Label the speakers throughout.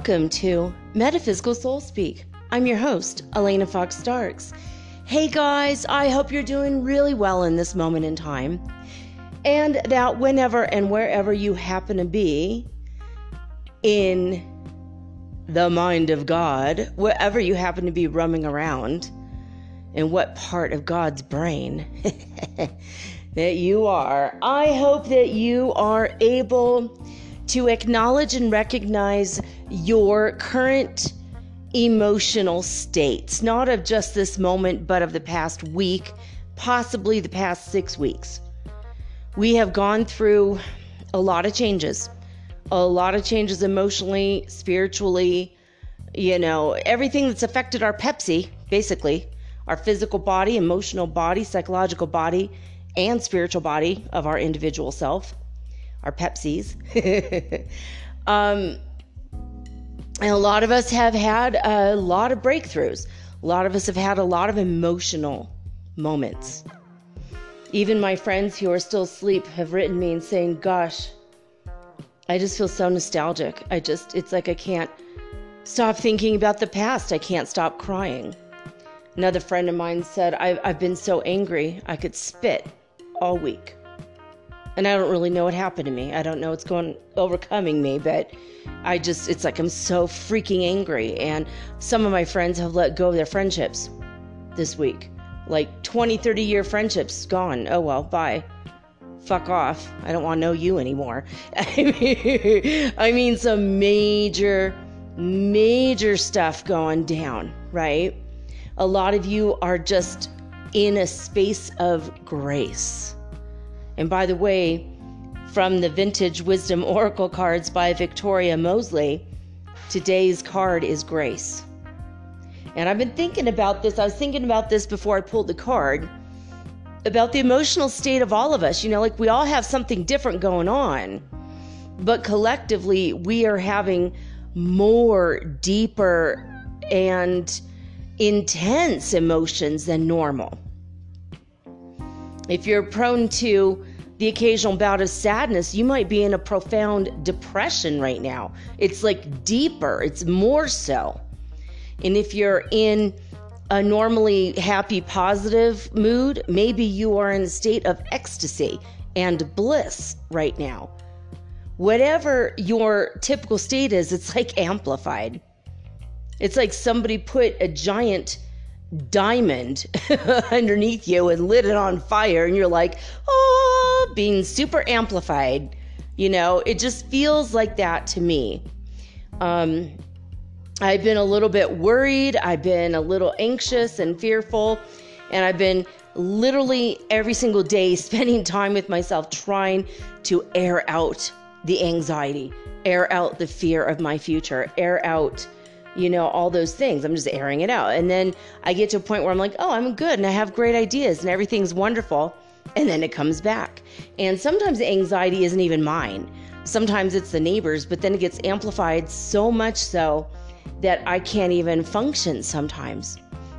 Speaker 1: Welcome to Metaphysical Soul Speak. I'm your host, Elena Fox Starks. Hey guys, I hope you're doing really well in this moment in time, and that whenever and wherever you happen to be in the mind of God, wherever you happen to be roaming around, in what part of God's brain that you are, I hope that you are able to acknowledge and recognize your current emotional states, not of just this moment, but of the past week, possibly the past six weeks. We have gone through a lot of changes, a lot of changes emotionally, spiritually, you know, everything that's affected our Pepsi, basically, our physical body, emotional body, psychological body, and spiritual body of our individual self our Pepsis. um, and a lot of us have had a lot of breakthroughs. A lot of us have had a lot of emotional moments. Even my friends who are still asleep have written me and saying, Gosh, I just feel so nostalgic. I just, it's like I can't stop thinking about the past. I can't stop crying. Another friend of mine said, I've, I've been so angry, I could spit all week and I don't really know what happened to me. I don't know what's going overcoming me, but I just it's like I'm so freaking angry and some of my friends have let go of their friendships this week. Like 20, 30 year friendships gone. Oh well, bye. Fuck off. I don't want to know you anymore. I mean some major major stuff going down, right? A lot of you are just in a space of grace and by the way, from the Vintage Wisdom Oracle cards by Victoria Mosley, today's card is Grace. And I've been thinking about this. I was thinking about this before I pulled the card about the emotional state of all of us. You know, like we all have something different going on, but collectively we are having more deeper and intense emotions than normal. If you're prone to the occasional bout of sadness, you might be in a profound depression right now. It's like deeper, it's more so. And if you're in a normally happy, positive mood, maybe you are in a state of ecstasy and bliss right now. Whatever your typical state is, it's like amplified. It's like somebody put a giant diamond underneath you and lit it on fire, and you're like, oh, being super amplified. You know, it just feels like that to me. Um, I've been a little bit worried, I've been a little anxious and fearful, and I've been literally every single day spending time with myself trying to air out the anxiety, air out the fear of my future, air out you know, all those things. I'm just airing it out. And then I get to a point where I'm like, oh, I'm good and I have great ideas and everything's wonderful. And then it comes back. And sometimes the anxiety isn't even mine. Sometimes it's the neighbors, but then it gets amplified so much so that I can't even function sometimes.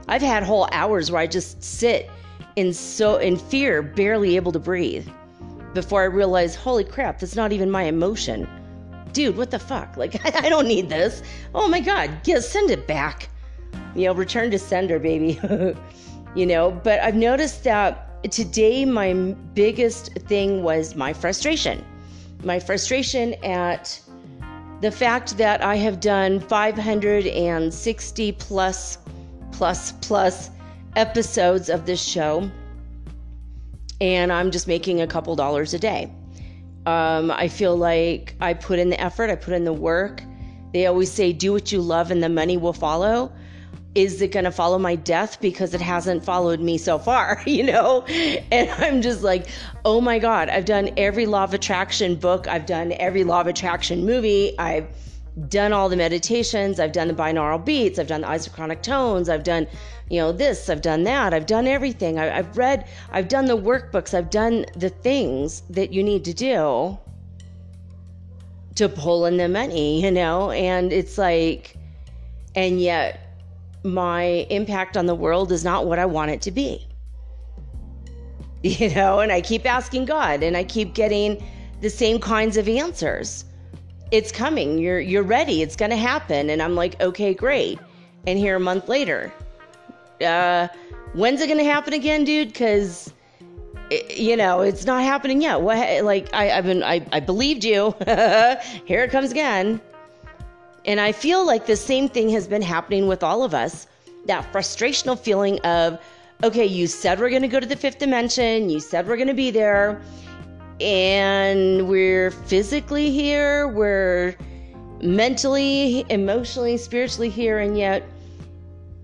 Speaker 1: I've had whole hours where I just sit in so in fear, barely able to breathe before I realize, holy crap, that's not even my emotion dude, what the fuck? Like, I, don't need this. Oh my God, yeah, send it back. You know, return to sender, baby. you know, but I've noticed that today my biggest thing was my frustration. My frustration at the fact that I have done 560 plus, plus, plus episodes of this show, and I'm just making a couple dollars a day. Um, I feel like I put in the effort, I put in the work, They always say, do what you love and the money will follow. Is it going to follow my death? Because it hasn't followed me so far, you know? And I'm just like, oh my God, I've done every law of attraction book, I've done every law of attraction movie, I've done all the meditations, I've done the binaural beats, I've done the isochronic tones, I've done, you know, this, I've done that, I've done everything. I, have read, I've done the workbooks, I've done the things that you need to do to pull in the money, you know? And it's like, and yet my impact on the world is not what I want it to be. You know, and I keep asking God and I keep getting the same kinds of answers. It's coming. You're you're ready. It's going to happen. And I'm like, "Okay, great." And here a month later, uh when's it going to happen again, dude? Cuz you know, it's not happening yet. What like I I've been I I believed you. here it comes again. And I feel like the same thing has been happening with all of us that frustrational feeling of, okay, you said we're going to go to the fifth dimension, you said we're going to be there, and we're physically here, we're mentally, emotionally, spiritually here, and yet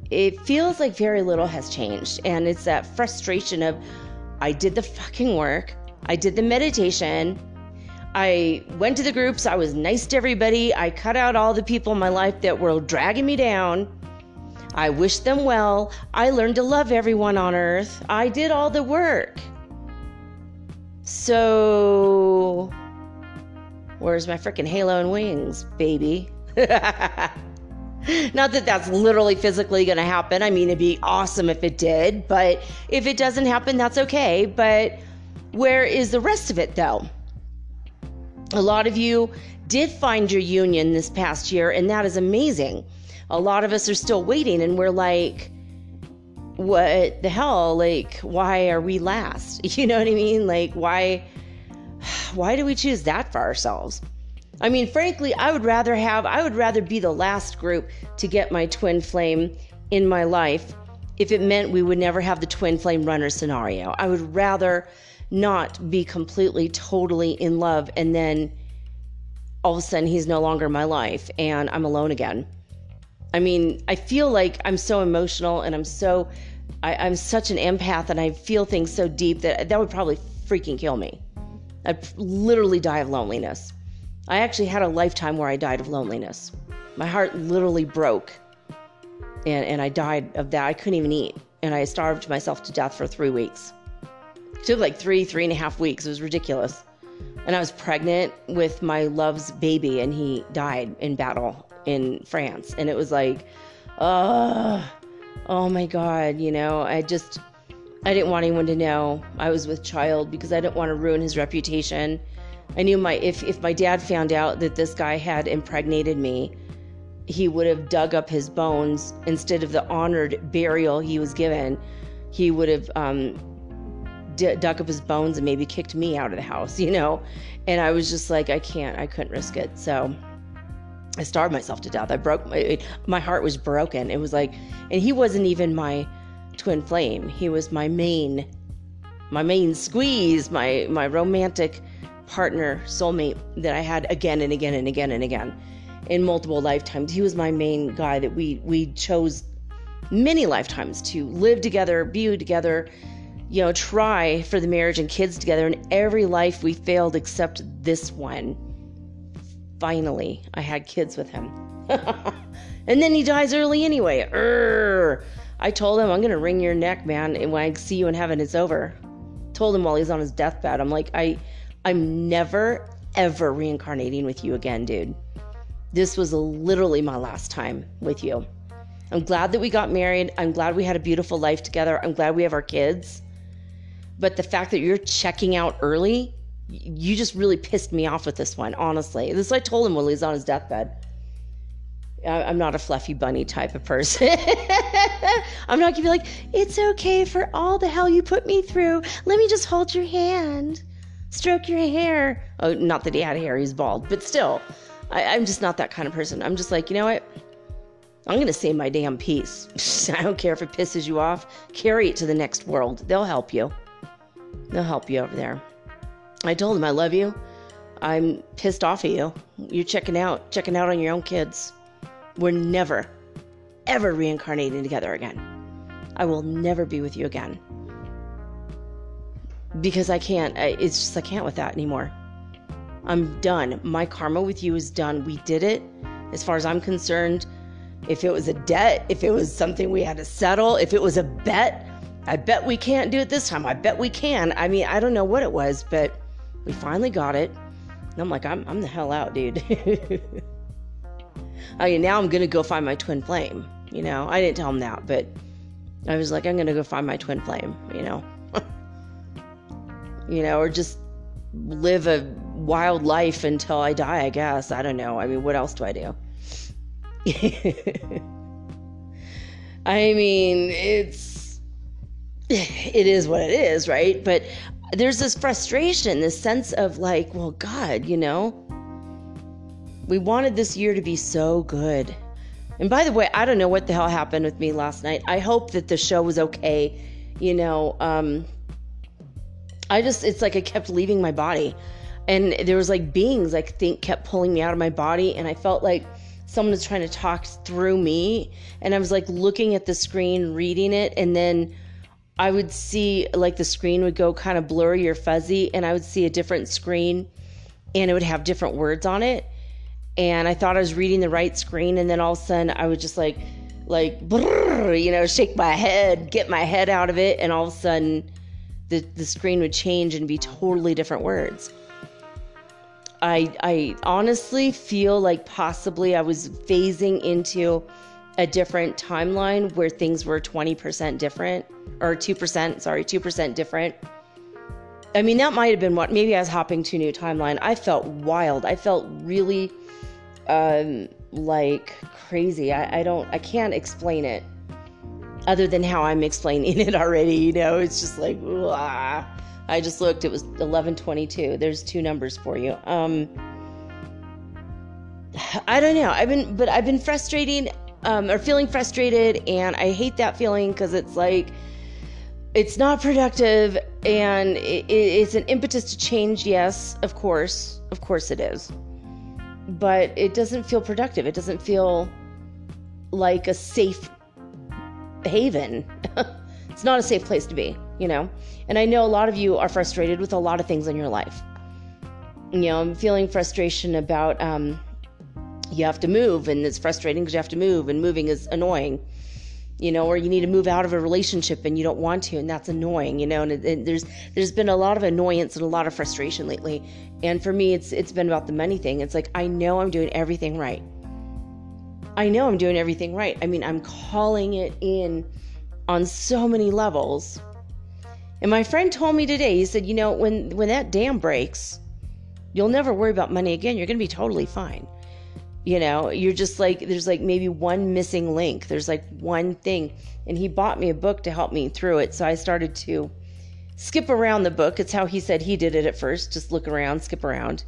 Speaker 1: it feels like very little has changed. And it's that frustration of, I did the fucking work, I did the meditation, I went to the groups. I was nice to everybody. I cut out all the people in my life that were dragging me down. I wished them well. I learned to love everyone on earth. I did all the work. So, where's my freaking halo and wings, baby? Not that that's literally physically going to happen. I mean, it'd be awesome if it did, but if it doesn't happen, that's okay. But where is the rest of it, though? A lot of you did find your union this past year, and that is amazing. A lot of us are still waiting, and we're like, what the hell? Like, why are we last? You know what I mean? Like, why? Why do we choose that for ourselves? I mean, frankly, I would rather have, I would rather be the last group to get my twin flame in my life if it meant we would never have the twin flame runner scenario. I would rather not be completely, totally in love and then all of a sudden he's no longer my life and I'm alone again. I mean, I feel like I'm so emotional and I'm so, I, am such an empath and I feel things so deep that that would probably freaking kill me. I'd literally die of loneliness. I actually had a lifetime where I died of loneliness. My heart literally broke and, and I died of that. I couldn't even eat and I starved myself to death for three weeks. It took like three, three and a half weeks. It was ridiculous. And I was pregnant with my love's baby, and he died in battle in France. And it was like, uh, oh my God, you know, I just, I didn't want anyone to know I was with child because I didn't want to ruin his reputation. I knew my if if my dad found out that this guy had impregnated me, he would have dug up his bones instead of the honored burial he was given. He would have um, d- dug up his bones and maybe kicked me out of the house, you know? And I was just like, I can't, I couldn't risk it. So I starved myself to death. I broke, my, my heart was broken. It was like, and he wasn't even my twin flame. He was my main, my main squeeze, my, my romantic partner, soulmate that I had again and again and again and again in multiple lifetimes. He was my main guy that we, we chose many lifetimes to live together, be together, you know, try for the marriage and kids together. And every life we failed except this one. Finally, I had kids with him. and then he dies early anyway. Urgh. I told him, I'm going to wring your neck, man. And when I see you in heaven, it's over. Told him while he's on his deathbed, I'm like, I, I'm never, ever reincarnating with you again, dude. This was literally my last time with you. I'm glad that we got married. I'm glad we had a beautiful life together. I'm glad we have our kids. But the fact that you're checking out early, you just really pissed me off with this one, honestly. This I told him while he's on his deathbed. I'm not a fluffy bunny type of person. I'm not gonna be like, it's okay for all the hell you put me through. Let me just hold your hand, stroke your hair. Oh, not that he had hair, he's bald, but still, I, I'm just not that kind of person. I'm just like, you know what? I'm gonna say my damn piece. I don't care if it pisses you off. Carry it to the next world. They'll help you. They'll help you over there. I told him I love you. I'm pissed off at you. You're checking out, checking out on your own kids. We're never, ever reincarnating together again. I will never be with you again. Because I can't, I, it's just, I can't with that anymore. I'm done. My karma with you is done. We did it. As far as I'm concerned, if it was a debt, if it was something we had to settle, if it was a bet, I bet we can't do it this time. I bet we can. I mean, I don't know what it was, but we finally got it. And I'm like, I'm, I'm the hell out, dude. I mean, now I'm going to go find my twin flame. You know, I didn't tell him that, but I was like, I'm going to go find my twin flame, you know. you know, or just live a wild life until I die, I guess. I don't know. I mean, what else do I do? I mean, it's it is what it is, right? But there's this frustration, this sense of like, well, God, you know, we wanted this year to be so good. And by the way, I don't know what the hell happened with me last night. I hope that the show was okay. You know, um, I just, it's like I kept leaving my body. And there was like beings, I think, kept pulling me out of my body. And I felt like someone was trying to talk through me. And I was like looking at the screen, reading it. And then I would see like the screen would go kind of blurry or fuzzy. And I would see a different screen and it would have different words on it. And I thought I was reading the right screen. And then all of a sudden I would just like, like, you know, shake my head, get my head out of it. And all of a sudden, the, the screen would change and be totally different words. I I honestly feel like possibly I was phasing into a different timeline where things were 20% different or 2%, sorry, 2% different. I mean, that might have been what maybe I was hopping to a new timeline. I felt wild. I felt really um, like crazy. I, I don't, I can't explain it other than how I'm explaining it already. You know, it's just like, ah. I just looked, it was 1122. There's two numbers for you. Um, I don't know. I've been, but I've been frustrating um, or feeling frustrated, and I hate that feeling because it's like, it's not productive and it, it's an impetus to change. Yes, of course. Of course it is. But it doesn't feel productive. It doesn't feel like a safe haven. it's not a safe place to be, you know? And I know a lot of you are frustrated with a lot of things in your life. You know, I'm feeling frustration about um, you have to move, and it's frustrating because you have to move, and moving is annoying. You know, or you need to move out of a relationship and you don't want to, and that's annoying. You know, and, and there's there's been a lot of annoyance and a lot of frustration lately. And for me, it's it's been about the money thing. It's like I know I'm doing everything right. I know I'm doing everything right. I mean, I'm calling it in on so many levels and my friend told me today, he said, you know, when when that dam breaks, you'll never worry about money again. You're going to be totally fine. You know, you're just like there's like maybe one missing link. There's like one thing. And he bought me a book to help me through it. So I started to skip around the book. It's how he said he did it at first, just look around, skip around.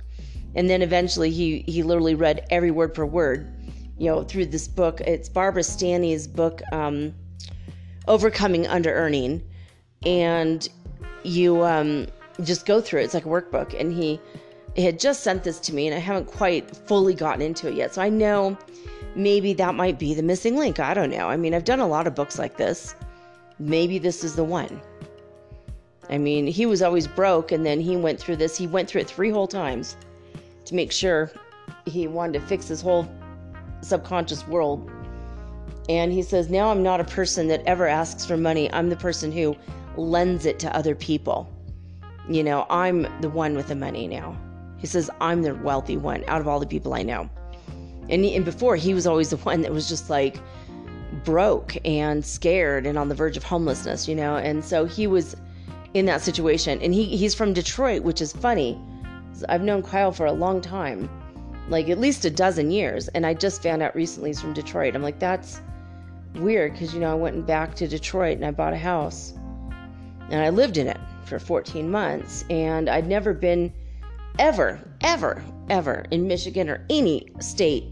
Speaker 1: And then eventually he he literally read every word per word, you know, through this book. It's Barbara Stanny's book um Overcoming Underearning and you um, just go through it. It's like a workbook. And he, he had just sent this to me, and I haven't quite fully gotten into it yet. So I know maybe that might be the missing link. I don't know. I mean, I've done a lot of books like this. Maybe this is the one. I mean, he was always broke, and then he went through this. He went through it three whole times to make sure he wanted to fix his whole subconscious world. And he says, Now I'm not a person that ever asks for money. I'm the person who lends it to other people. You know, I'm the one with the money now. He says, I'm the wealthy one out of all the people I know. And, and before, he was always the one that was just like broke and scared and on the verge of homelessness, you know? And so he was in that situation. And he, he's from Detroit, which is funny. I've known Kyle for a long time, like at least a dozen years. And I just found out recently he's from Detroit. I'm like, that's weird because, you know, I went back to Detroit and I bought a house and I lived in it for 14 months. And I'd never been ever, ever, ever in Michigan or any state,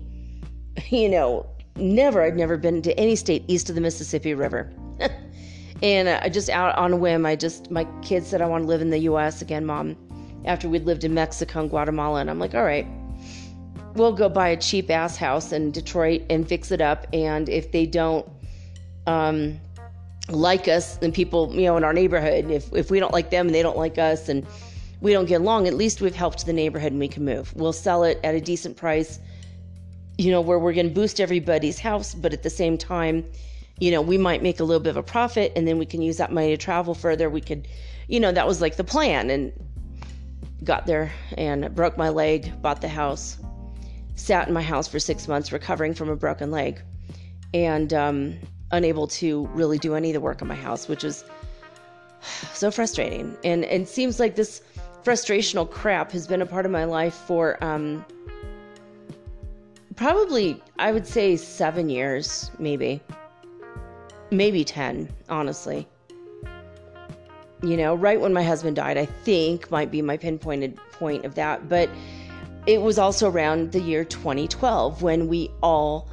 Speaker 1: you know, never, I'd never been to any state east of the Mississippi River. and I just out on a whim, I just, my kids said I want to live in the US again, mom. after we'd lived in Mexico and Guatemala. And I'm like, all right, we'll go buy a cheap ass house in Detroit and fix it up. And if they don't um, like us and people, you know, in our neighborhood, if, if we don't like them and they don't like us and we don't get along, at least we've helped the neighborhood and we can move. We'll sell it at a decent price, you know, where we're going to boost everybody's house, but at the same time, you know, we might make a little bit of a profit and then we can use that money to travel further. We could, you know, that was like the plan. And got there and broke my leg, bought the house, sat in my house for six months recovering from a broken leg, and um, unable to really do any of the work on my house, which is so frustrating. And, and it seems like this frustrational crap has been a part of my life for um, probably, I would say, seven years, maybe. Maybe 10, honestly. You know, right when my husband died, I think might be my pinpointed point of that. But it was also around the year 2012 when we all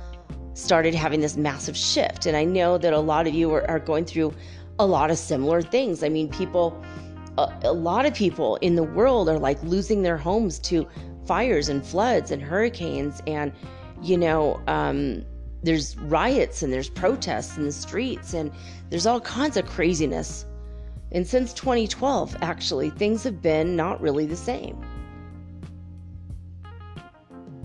Speaker 1: started having this massive shift. And I know that a lot of you are, are going through a lot of similar things. I mean, people, a, a, lot of people in the world are like losing their homes to fires and floods and hurricanes. And, you know, um, there's riots and there's protests in the streets and there's all kinds of craziness. And since 2012, actually, things have been not really the same.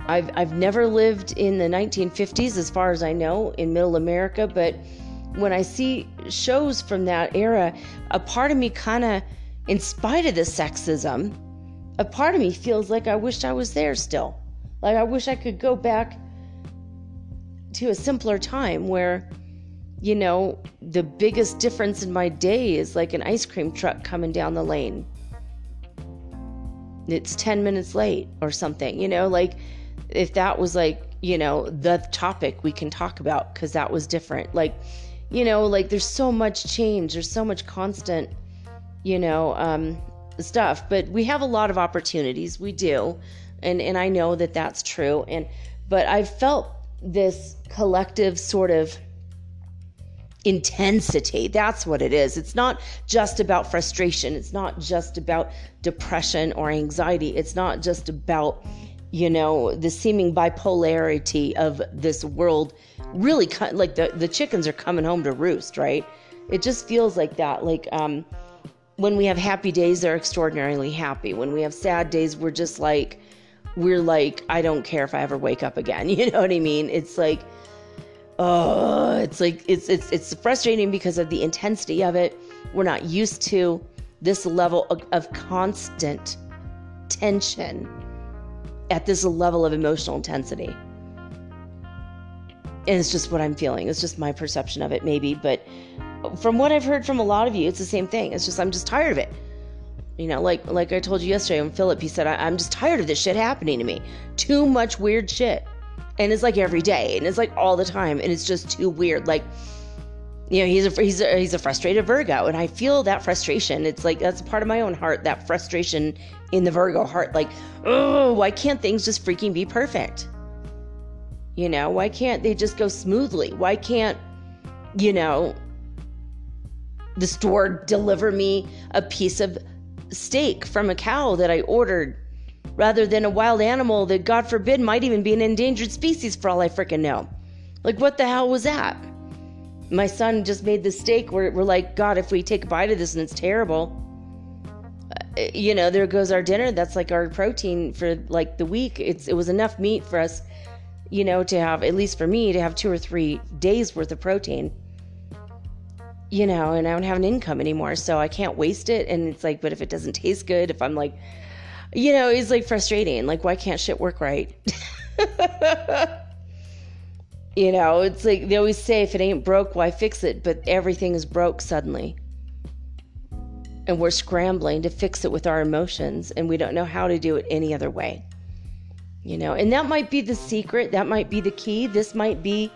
Speaker 1: I've, I've never lived in the 1950s, as far as I know, in middle America, but when I see shows from that era, a part of me kind of, in spite of the sexism, a part of me feels like I wish I was there still. Like I wish I could go back to a simpler time where, you know, the biggest difference in my day is like an ice cream truck coming down the lane. It's 10 minutes late or something, you know, like if that was like you know the topic we can talk about because that was different like you know like there's so much change there's so much constant you know um, stuff but we have a lot of opportunities. We do. And and i know that that's true. And but i've felt this collective sort of intensity. That's what it is. It's not just about frustration. It's not just about depression or anxiety. It's not just about you know the seeming bipolarity of this world. Really like the the chickens are coming home to roost right? It just feels like that. Like um when we have happy days they're extraordinarily happy. When we have sad days we're just like we're like i don't care if i ever wake up again. You know what i mean? It's like oh it's like it's it's it's frustrating because of the intensity of it. We're not used to this level of, of constant tension at this level of emotional intensity. And it's just what I'm feeling. It's just my perception of it, maybe. But from what I've heard from a lot of you, it's the same thing. It's just I'm just tired of it. You know, like like I told you yesterday when Philip, he said, I, I'm just tired of this shit happening to me. Too much weird shit. And it's like every day, and it's like all the time, and it's just too weird. Like, you know, he's a he's a, he's a frustrated Virgo, and I feel that frustration. It's like that's a part of my own heart. That frustration in the Virgo heart, like, oh, why can't things just freaking be perfect? You know, why can't they just go smoothly? Why can't, you know, the store deliver me a piece of steak from a cow that I ordered rather than a wild animal that, God forbid, might even be an endangered species for all I freaking know? Like, what the hell was that? My son just made the steak where we're like, God, if we take a bite of this and it's terrible, uh, you know, there goes our dinner. That's like our protein for like the week. It's it was enough meat for us, you know, to have at least for me to have two or three days worth of protein. You know, and I don't have an income anymore, so I can't waste it. And it's like, but if it doesn't taste good, if I'm like, you know, it's like frustrating. Like, why can't shit work right? you know, it's like they always say, if it ain't broke, why fix it? But everything is broke suddenly and we're scrambling to fix it with our emotions and we don't know how to do it any other way. You know, and that might be the secret, that might be the key. This might be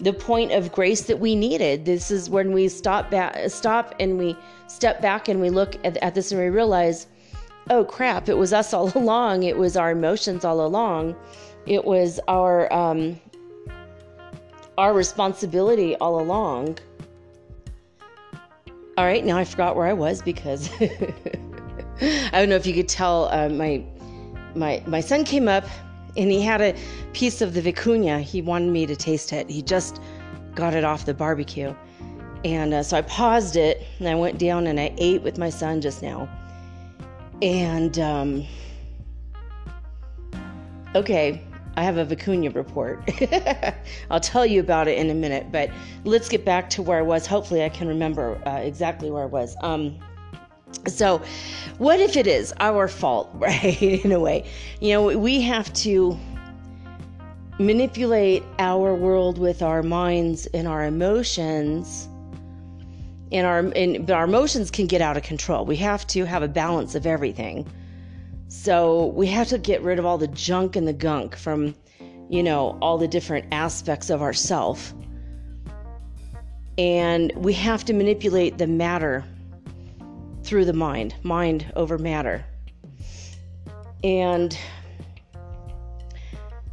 Speaker 1: the point of grace that we needed. This is when we stop back stop and we step back and we look at, at this and we realize, oh crap, it was us all along. It was our emotions all along. It was our um our responsibility all along all right, now I forgot where I was because I don't know if you could tell. Uh, my my my son came up and he had a piece of the vicuña. He wanted me to taste it. He just got it off the barbecue, and uh, so I paused it and I went down and I ate with my son just now. And um, okay, I have a vicuña report. I'll tell you about it in a minute, but let's get back to where I was. Hopefully, I can remember uh, exactly where I was. Um, so, what if it is our fault, right? In a way, you know, we have to manipulate our world with our minds and our emotions. And our and our emotions can get out of control. We have to have a balance of everything. So we have to get rid of all the junk and the gunk from, you know, all the different aspects of ourself. And we have to manipulate the matter through the mind, mind over matter. And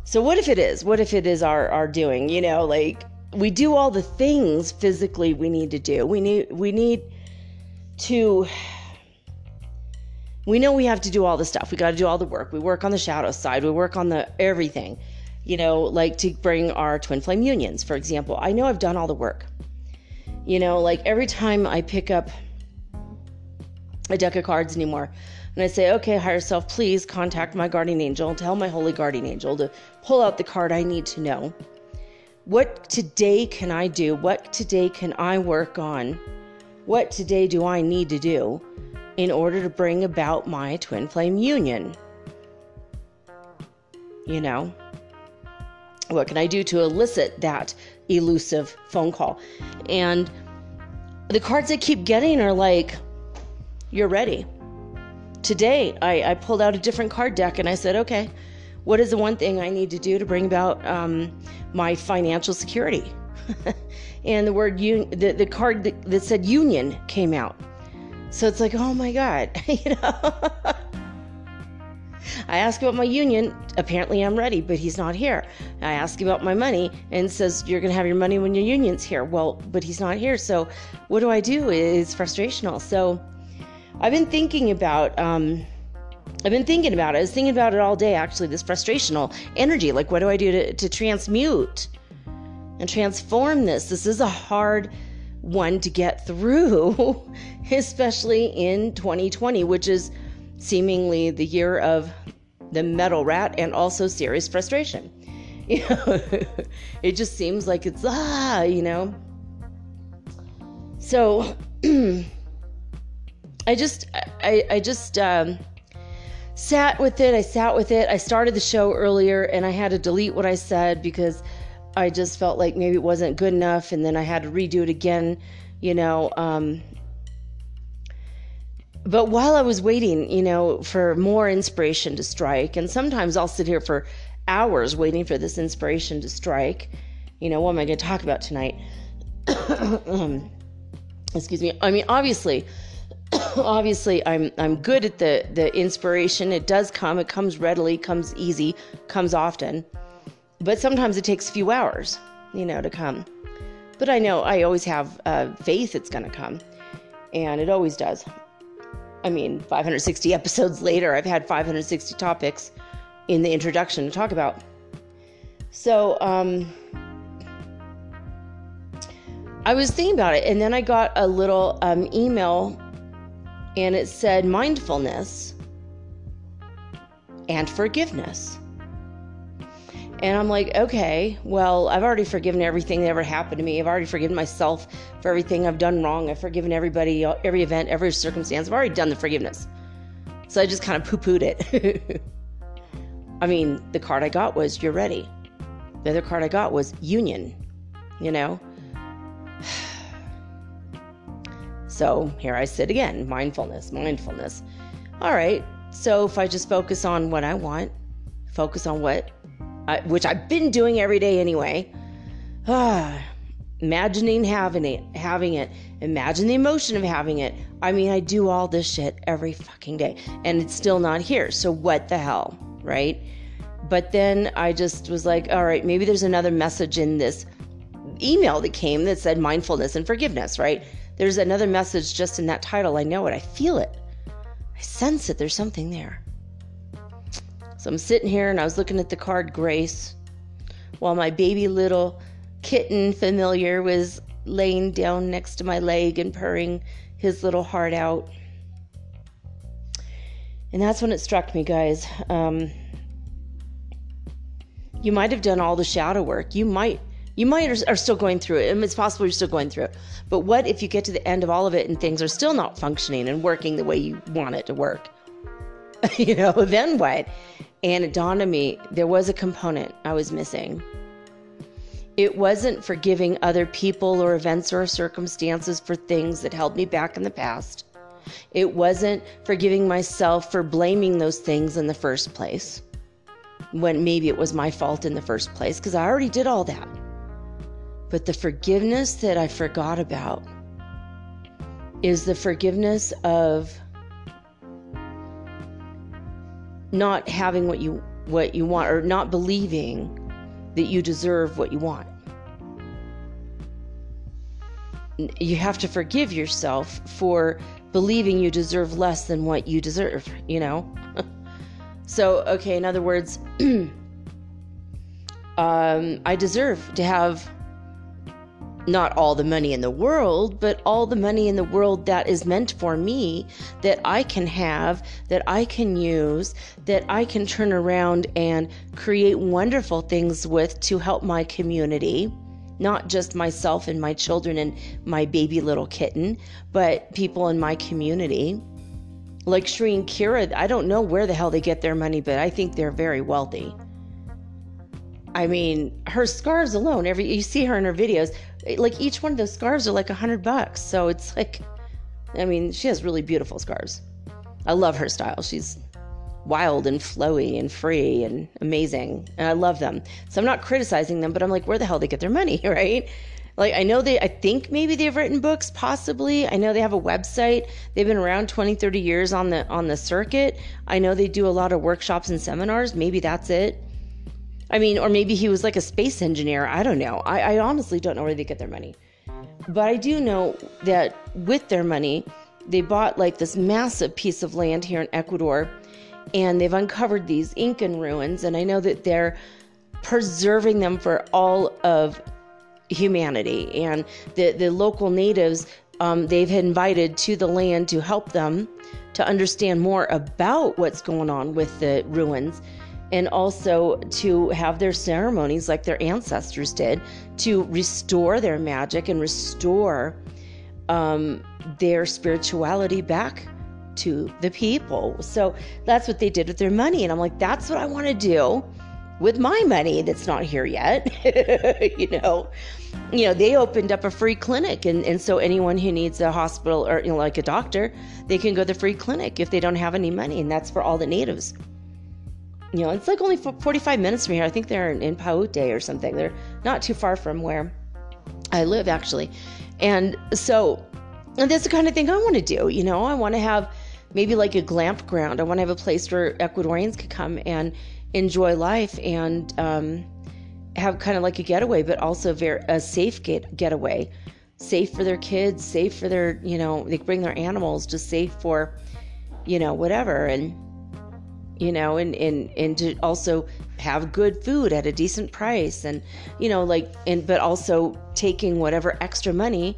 Speaker 1: so what if it is? What if it is our our doing? You know, like we do all the things physically we need to do. We need we need to we know we have to do all the stuff. We got to do all the work. We work on the shadow side. We work on the everything. You know, like to bring our twin flame unions, for example. I know I've done all the work. You know, like every time I pick up a deck of cards anymore, and I say, okay, higher self, please contact my guardian angel tell my holy guardian angel to pull out the card I need to know. What today can I do? What today can I work on? What today do I need to do? in order to bring about my twin flame union. You know, what can I do to elicit that elusive phone call? And the cards I keep getting are like, you're ready. Today, I, I pulled out a different card deck and I said, okay, what is the one thing I need to do to bring about um, my financial security? and the word un- the, the card that, that said union came out. So it's like, oh my God, you know. I ask about my union. Apparently, I'm ready, but he's not here. I ask about my money and says, You're going to have your money when your union's here. Well, but he's not here. So, what do I do? It's frustrational. So, I've been thinking about, um, I've been thinking about it. I was thinking about it all day, actually, this frustrational energy. Like, what do I do to, to transmute and transform this? This is a hard one to get through, especially in 2020, which is seemingly the year of the metal rat and also serious frustration. You know, it just seems like it's ah, you know. So I just I I just um sat with it. I sat with it. I started the show earlier and I had to delete what I said because I just felt like maybe it wasn't good enough, and then I had to redo it again, you know. Um, but while I was waiting, you know, for more inspiration to strike, and sometimes I'll sit here for hours waiting for this inspiration to strike. You know, what am I going to talk about tonight? excuse me. I mean, obviously, obviously, I'm I'm good at the the inspiration. It does come. It comes readily. Comes easy. Comes often but sometimes it takes a few hours, you know, to come. But I know I always have uh, faith it's going to come, and it always does. I mean, 560 episodes later, I've had 560 topics in the introduction to talk about. So, um, I was thinking about it, and then I got a little um, email, and it said mindfulness and forgiveness. And I'm like, okay, well, I've already forgiven everything that ever happened to me. I've already forgiven myself for everything I've done wrong. I've forgiven everybody, every event, every circumstance. I've already done the forgiveness. So I just kind of poo pooed it. I mean, the card I got was, you're ready. The other card I got was, union, you know? So here I sit again mindfulness, mindfulness. All right, so if I just focus on what I want, focus on what uh, which I've been doing every day anyway. Ah, imagining having it, having it, imagine the emotion of having it. I mean, I do all this shit every fucking day and it's still not here. So what the hell, right? But then I just was like, all right, maybe there's another message in this email that came that said mindfulness and forgiveness, right? There's another message just in that title. I know it. I feel it. I sense that there's something there. So I'm sitting here and I was looking at the card Grace while my baby little kitten familiar was laying down next to my leg and purring his little heart out. And that's when it struck me, guys. Um, you might have done all the shadow work. You might you might are, still going through it. And it's possible you're still going through it. But what if you get to the end of all of it and things are still not functioning and working the way you want it to work? you know, then what? And it dawned on me there was a component I was missing. It wasn't forgiving other people or events or circumstances for things that held me back in the past. It wasn't forgiving myself for blaming those things in the first place when maybe it was my fault in the first place because I already did all that. But the forgiveness that I forgot about is the forgiveness of not having what you what you want or not believing that you deserve what you want. You have to forgive yourself for believing you deserve less than what you deserve, you know? so, okay, in other words, um, I deserve to have not all the money in the world, but all the money in the world that is meant for me, that I can have, that I can use, that I can turn around and create wonderful things with to help my community. Not just myself and my children and my baby little kitten, but people in my community. Like Sri and Kira, I don't know where the hell they get their money, but I think they're very wealthy. I mean, her scarves alone, every you see her in her videos, like each one of those scarves are like a hundred bucks. So it's like, I mean, she has really beautiful scarves. I love her style. She's wild and flowy and free and amazing. And I love them. So I'm not criticizing them, but I'm like, where the hell they get their money, right? Like I know they I think maybe they've written books possibly. I know they have a website. They've been around 20, 30 years on the on the circuit. I know they do a lot of workshops and seminars. Maybe that's it. I mean, or maybe he was like a space engineer. I don't know. I, I honestly don't know where they get their money. But I do know that with their money, they bought like this massive piece of land here in Ecuador and they've uncovered these Incan ruins. And I know that they're preserving them for all of humanity. And the, the local natives, um, they've invited to the land to help them to understand more about what's going on with the ruins and also to have their ceremonies like their ancestors did to restore their magic and restore um, their spirituality back to the people. So that's what they did with their money. And I'm like, that's what I want to do with my money that's not here yet. you know, you know, they opened up a free clinic and, and so anyone who needs a hospital or you know, like a doctor, they can go to the free clinic if they don't have any money. And that's for all the natives you know, it's like only 45 minutes from here. I think they're in, in Paute or something. They're not too far from where I live, actually. And so and that's the kind of thing I want to do. You know, I want to have maybe like a glamp ground. I want to have a place where Ecuadorians could come and enjoy life and um, have kind of like a getaway, but also very a safe get getaway, safe for their kids, safe for their you know they bring their animals, just safe for you know whatever and you know, and, and, and to also have good food at a decent price and, you know, like, and, but also taking whatever extra money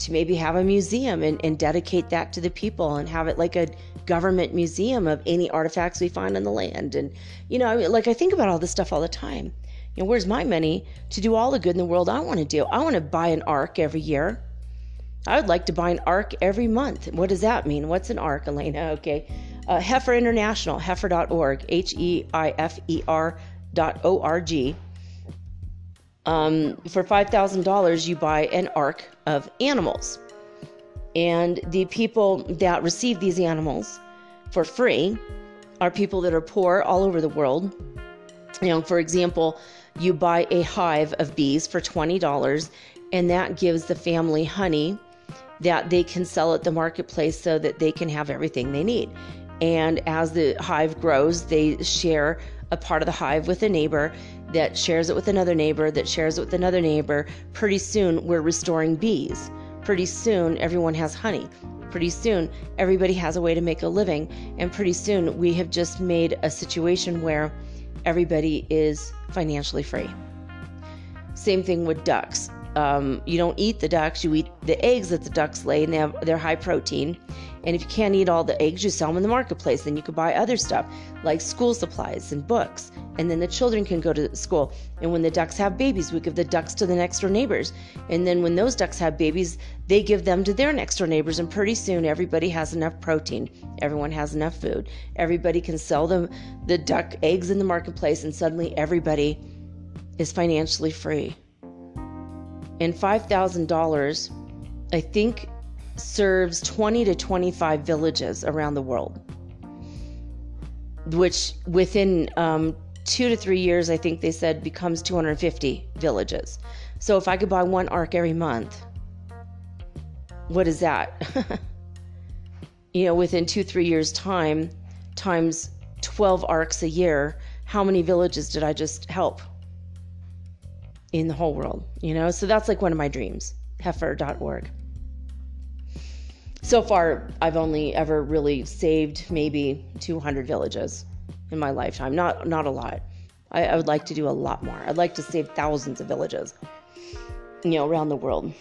Speaker 1: to maybe have a museum and, and dedicate that to the people and have it like a government museum of any artifacts we find on the land. And, you know, I mean, like I think about all this stuff all the time. You know, where's my money to do all the good in the world I want to do? I want to buy an ark every year. I would like to buy an ark every month. What does that mean? What's an ark, Elena? Okay. Uh, Heifer International, heifer.org, H E I F E R dot O R G. Um, for $5,000, you buy an ark of animals. And the people that receive these animals for free are people that are poor all over the world. You know, for example, you buy a hive of bees for $20, and that gives the family honey that they can sell at the marketplace so that they can have everything they need. And as the hive grows, they share a part of the hive with a neighbor that shares it with another neighbor that shares it with another neighbor. Pretty soon, we're restoring bees. pretty soon everyone has honey. Pretty soon everybody has a way to make a living. And pretty soon we have just made a situation where everybody is financially free. Same thing with ducks. Um, you don't eat the ducks, you eat the eggs that the ducks lay, and they have, they're high protein. And if you can't eat all the eggs, you sell them in the marketplace. Then you could buy other stuff like school supplies and books. And then the children can go to school. And when the ducks have babies, we give the ducks to the next door neighbors. And then when those ducks have babies, they give them to their next door neighbors. And pretty soon, everybody has enough protein. Everyone has enough food. Everybody can sell them the duck eggs in the marketplace. And suddenly, everybody is financially free. And $5,000, I think serves 20 to 25 villages around the world, which within um, two to three years, I think they said becomes 250 villages. So if I could buy one ark every month, what is that? you know, within two, three years' time, times 12 ARCs a year, how many villages did I just help in the whole world? You know, so that's like one of my dreams, heifer.org so far i've only ever really saved maybe 200 villages in my lifetime. Not not a lot. I, I, would like to do a lot more. I'd like to save thousands of villages you know around the world.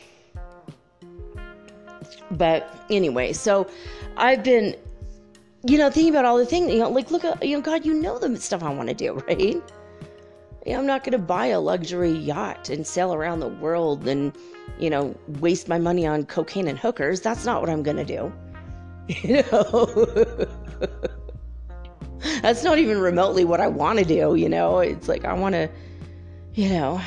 Speaker 1: But anyway so i've been you know thinking about all the things you know like look at you know god you know the stuff i want to do right I'm not going to buy a luxury yacht and sail around the world and, you know, waste my money on cocaine and hookers. That's not what I'm going to do. You know? That's not even remotely what I want to do, you know? It's like I want to, you know,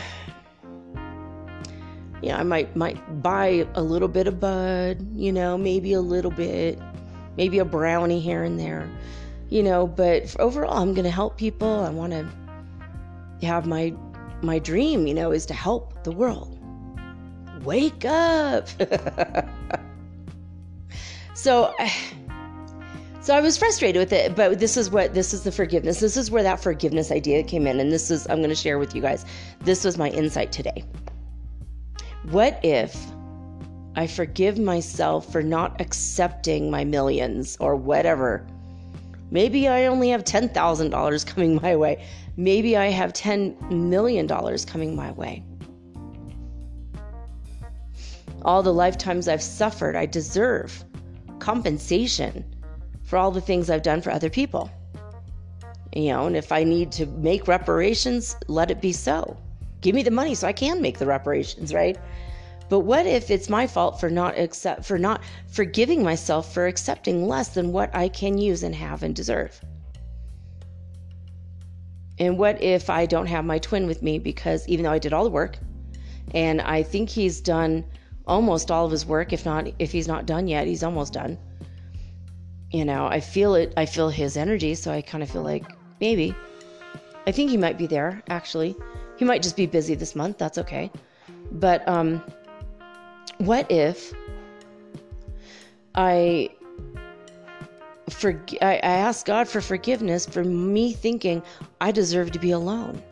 Speaker 1: yeah, I might might buy a little bit of bud, you know, maybe a little bit, maybe a brownie here and there, you know, but overall I'm going to help people. I want to have my my dream, you know, is to help the world. Wake up. so so I was frustrated with it, but this is what this is the forgiveness. This is where that forgiveness idea came in and this is I'm going to share with you guys. This was my insight today. What if I forgive myself for not accepting my millions or whatever? Maybe I only have $10,000 coming my way. Maybe I have $10 million coming my way. All the lifetimes I've suffered, I deserve compensation for all the things I've done for other people. You know, and if I need to make reparations, let it be so. Give me the money so I can make the reparations, right? But what if it's my fault for not accept for not forgiving myself for accepting less than what I can use and have and deserve? And what if I don't have my twin with me because even though I did all the work and I think he's done almost all of his work, if not if he's not done yet, he's almost done. You know, I feel it, I feel his energy, so I kind of feel like maybe. I think he might be there, actually. He might just be busy this month, that's okay. But um what if I for I, I ask God for forgiveness for me thinking I deserve to be alone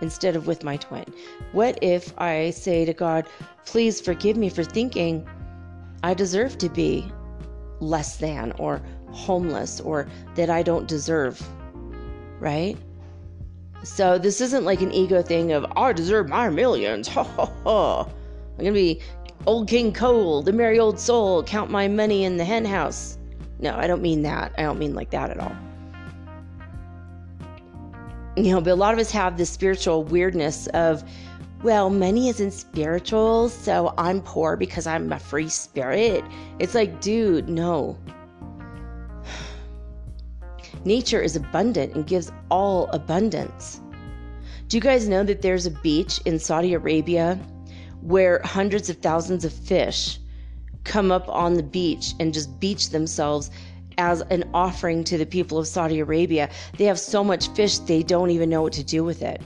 Speaker 1: instead of with my twin? What if I say to God, please forgive me for thinking I deserve to be less than or homeless or that I don't deserve? Right? So this isn't like an ego thing of I deserve my millions. Ha ha ha. I'm gonna be old King Cole, the merry old soul, count my money in the hen house. No, I don't mean that. I don't mean like that at all. You know, but a lot of us have this spiritual weirdness of, well, money isn't spiritual, so I'm poor because I'm a free spirit. It's like, dude, no. Nature is abundant and gives all abundance. Do you guys know that there's a beach in Saudi Arabia where hundreds of thousands of fish come up on the beach and just beach themselves as an offering to the people of Saudi Arabia. They have so much fish they don't even know what to do with it.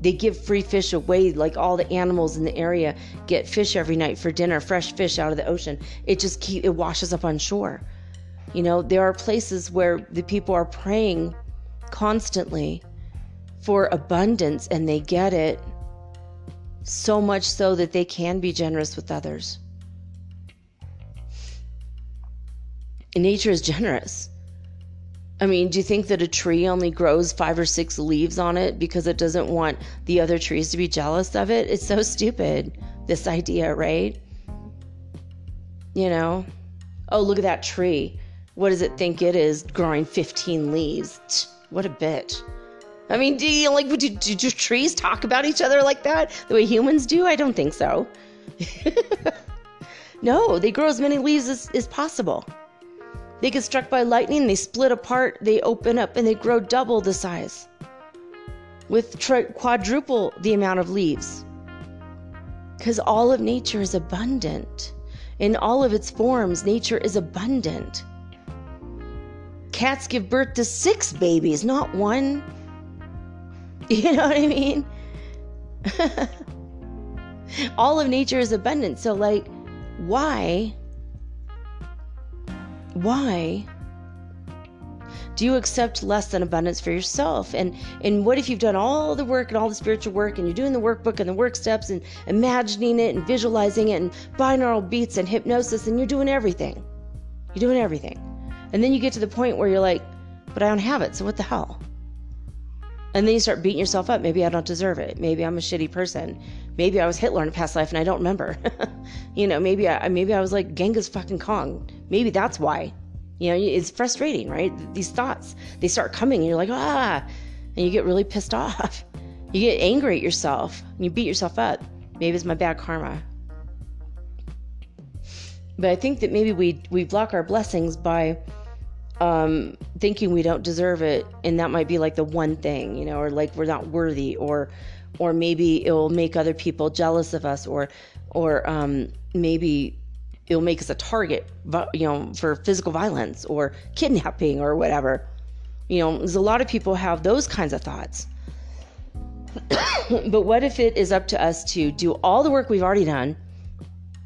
Speaker 1: They give free fish away, like all the animals in the area get fish every night for dinner, fresh fish out of the ocean. It just keep it washes up on shore. You know, there are places where the people are praying constantly for abundance and they get it so much so that they can be generous with others. Nature is generous. I mean, do you think that a tree only grows five or six leaves on it because it doesn't want the other trees to be jealous of it? It's so stupid, this idea, right? You know? Oh, look at that tree. What does it think it is growing 15 leaves? What a bitch. I mean, do you like do, do, do trees talk about each other like that the way humans do? I don't think so. no, they grow as many leaves as, as possible. They get struck by lightning, they split apart, they open up, and they grow double the size with tri- quadruple the amount of leaves. Because all of nature is abundant. In all of its forms, nature is abundant. Cats give birth to six babies, not one. You know what I mean? all of nature is abundant. So, like, why why do you accept less than abundance for yourself? And and what if you've done all the work and all the spiritual work and you're doing the workbook and the work steps and imagining it and visualizing it and binaural beats and hypnosis and you're doing everything. You're doing everything. And then you get to the point where you're like but i don't have it so what the hell? And then you start beating yourself up. Maybe i don't deserve it. Maybe i'm a shitty person. Maybe i was hitler in a past life and i don't remember. You know maybe i maybe i was like genghis fucking kong maybe that's why you know it's frustrating right? These thoughts they start coming and you're like ah and you get really pissed off. You get angry at yourself and you beat yourself up. Maybe it's my bad karma. But i think that maybe we we block our blessings by um, thinking we don't deserve it, and that might be like the one thing, you know, or like we're not worthy, or or maybe it will make other people jealous of us, or or um, maybe it'll make us a target, you know, for physical violence or kidnapping or whatever. You know, a lot of people have those kinds of thoughts. but what if it is up to us to do all the work we've already done,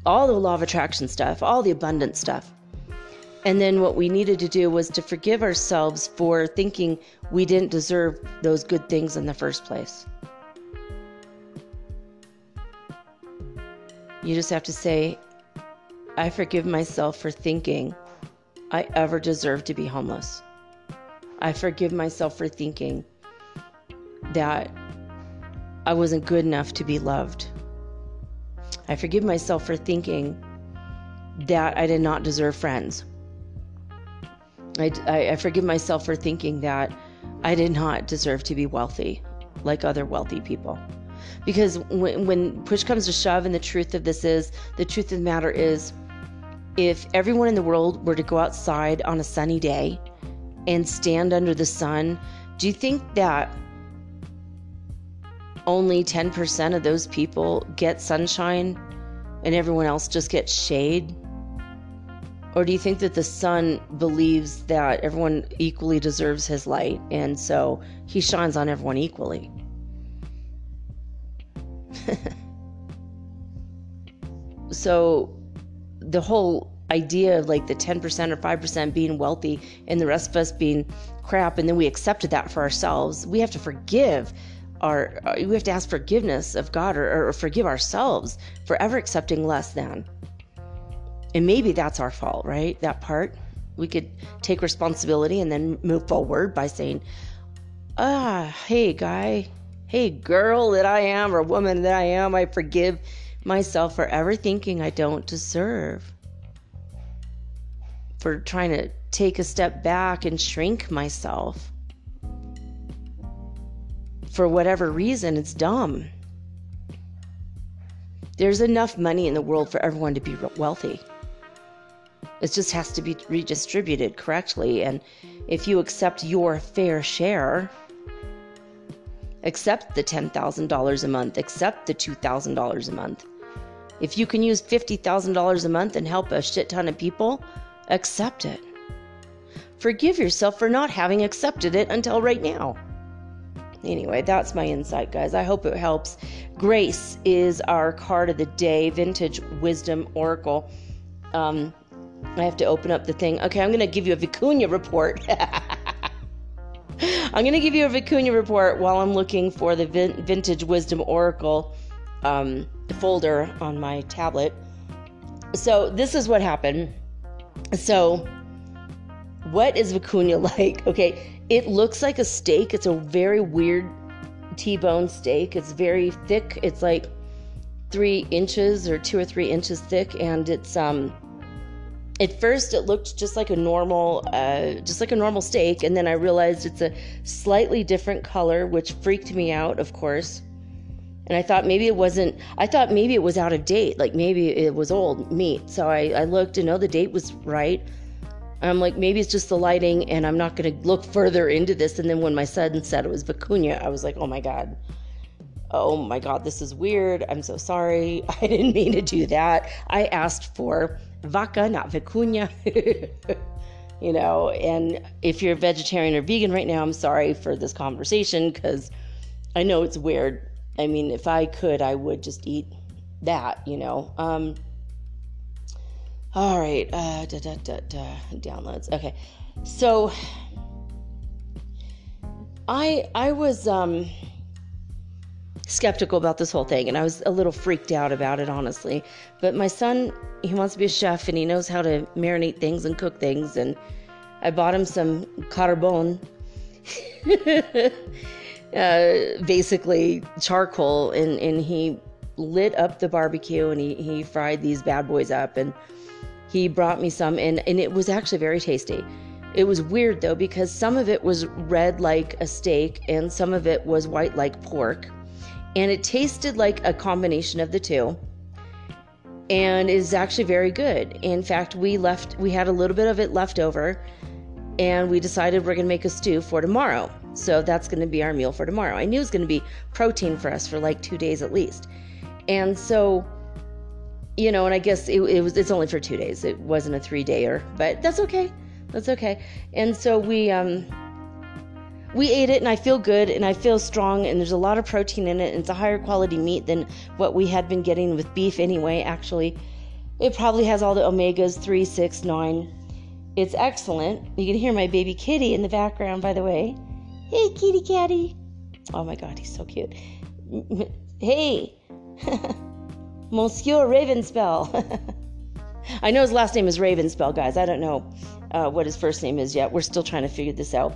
Speaker 1: all the law of attraction stuff, all the abundant stuff, and then what we needed to do was to forgive ourselves for thinking we didn't deserve those good things in the first place. You just have to say, I forgive myself for thinking I ever deserved to be homeless. I forgive myself for thinking that I wasn't good enough to be loved. I forgive myself for thinking that I did not deserve friends. I, I, I forgive myself for thinking that I did not deserve to be wealthy like other wealthy people. Because when, when push comes to shove, and the truth of this is the truth of the matter is, if everyone in the world were to go outside on a sunny day and stand under the sun, do you think that only 10% of those people get sunshine and everyone else just gets shade? Or do you think that the sun believes that everyone equally deserves his light and so he shines on everyone equally? so the whole idea of like the 10% or 5% being wealthy and the rest of us being crap and then we accepted that for ourselves we have to forgive our we have to ask forgiveness of god or, or forgive ourselves for ever accepting less than and maybe that's our fault, right? That part. We could take responsibility and then move forward by saying, ah, hey, guy, hey, girl that I am, or woman that I am, I forgive myself for ever thinking I don't deserve. For trying to take a step back and shrink myself. For whatever reason, it's dumb. There's enough money in the world for everyone to be wealthy. It just has to be redistributed correctly. And if you accept your fair share, accept the $10,000 a month, accept the $2,000 a month. If you can use $50,000 a month and help a shit ton of people, accept it. Forgive yourself for not having accepted it until right now. Anyway, that's my insight, guys. I hope it helps. Grace is our card of the day, Vintage Wisdom Oracle. Um, I have to open up the thing. Okay, I'm going to give you a Vicuña report. I'm going to give you a Vicuña report while I'm looking for the vin- Vintage Wisdom Oracle um, folder on my tablet. So, this is what happened. So, what is vicuña like? Okay, it looks like a steak. It's a very weird T-bone steak. It's very thick. It's like three inches or two or three inches thick, and it's um. At first, it looked just like a normal, uh, just like a normal steak, and then I realized it's a slightly different color, which freaked me out, of course. And I thought maybe it wasn't. I thought maybe it was out of date, like maybe it was old meat. So I, I looked, and no, the date was right. I'm like, maybe it's just the lighting, and I'm not going to look further into this. And then when my son said it was vicuña, I was like, oh my God. Oh my God, this is weird. I'm so sorry. I didn't mean to do that. I asked for vaca, not vicuña. you know, and if you're vegetarian or vegan right now, I'm sorry for this conversation because I know it's weird. I mean, if I could, I would just eat that, you know. Um, all right, uh, da, da, da, da, downloads. Okay, so I I was um, skeptical about this whole thing, and I was a little freaked out about it, honestly. But my son, he wants to be a chef, and he knows how to marinate things and cook things, and I bought him some carbone. uh, basically charcoal and, and he lit up the barbecue and he, he fried these bad boys up and he brought me some and, and it was actually very tasty. It was weird though because some of it was red like a steak and some of it was white like pork. And it tasted like a combination of the two. And is actually very good. In fact, we left we had a little bit of it left over and we decided we're going to make a stew for tomorrow. So that's going to be our meal for tomorrow. I knew it was going to be protein for us for like 2 days at least. And so you know, and I guess it, it was it's only for two days. It wasn't a three dayer, but that's okay. That's okay. And so we um we ate it and I feel good and I feel strong and there's a lot of protein in it and it's a higher quality meat than what we had been getting with beef anyway, actually. It probably has all the omegas three, six, nine. It's excellent. You can hear my baby kitty in the background, by the way. Hey, kitty catty. Oh my god, he's so cute. Hey. Monsieur Ravenspell. I know his last name is Ravenspell, guys. I don't know uh, what his first name is yet. We're still trying to figure this out.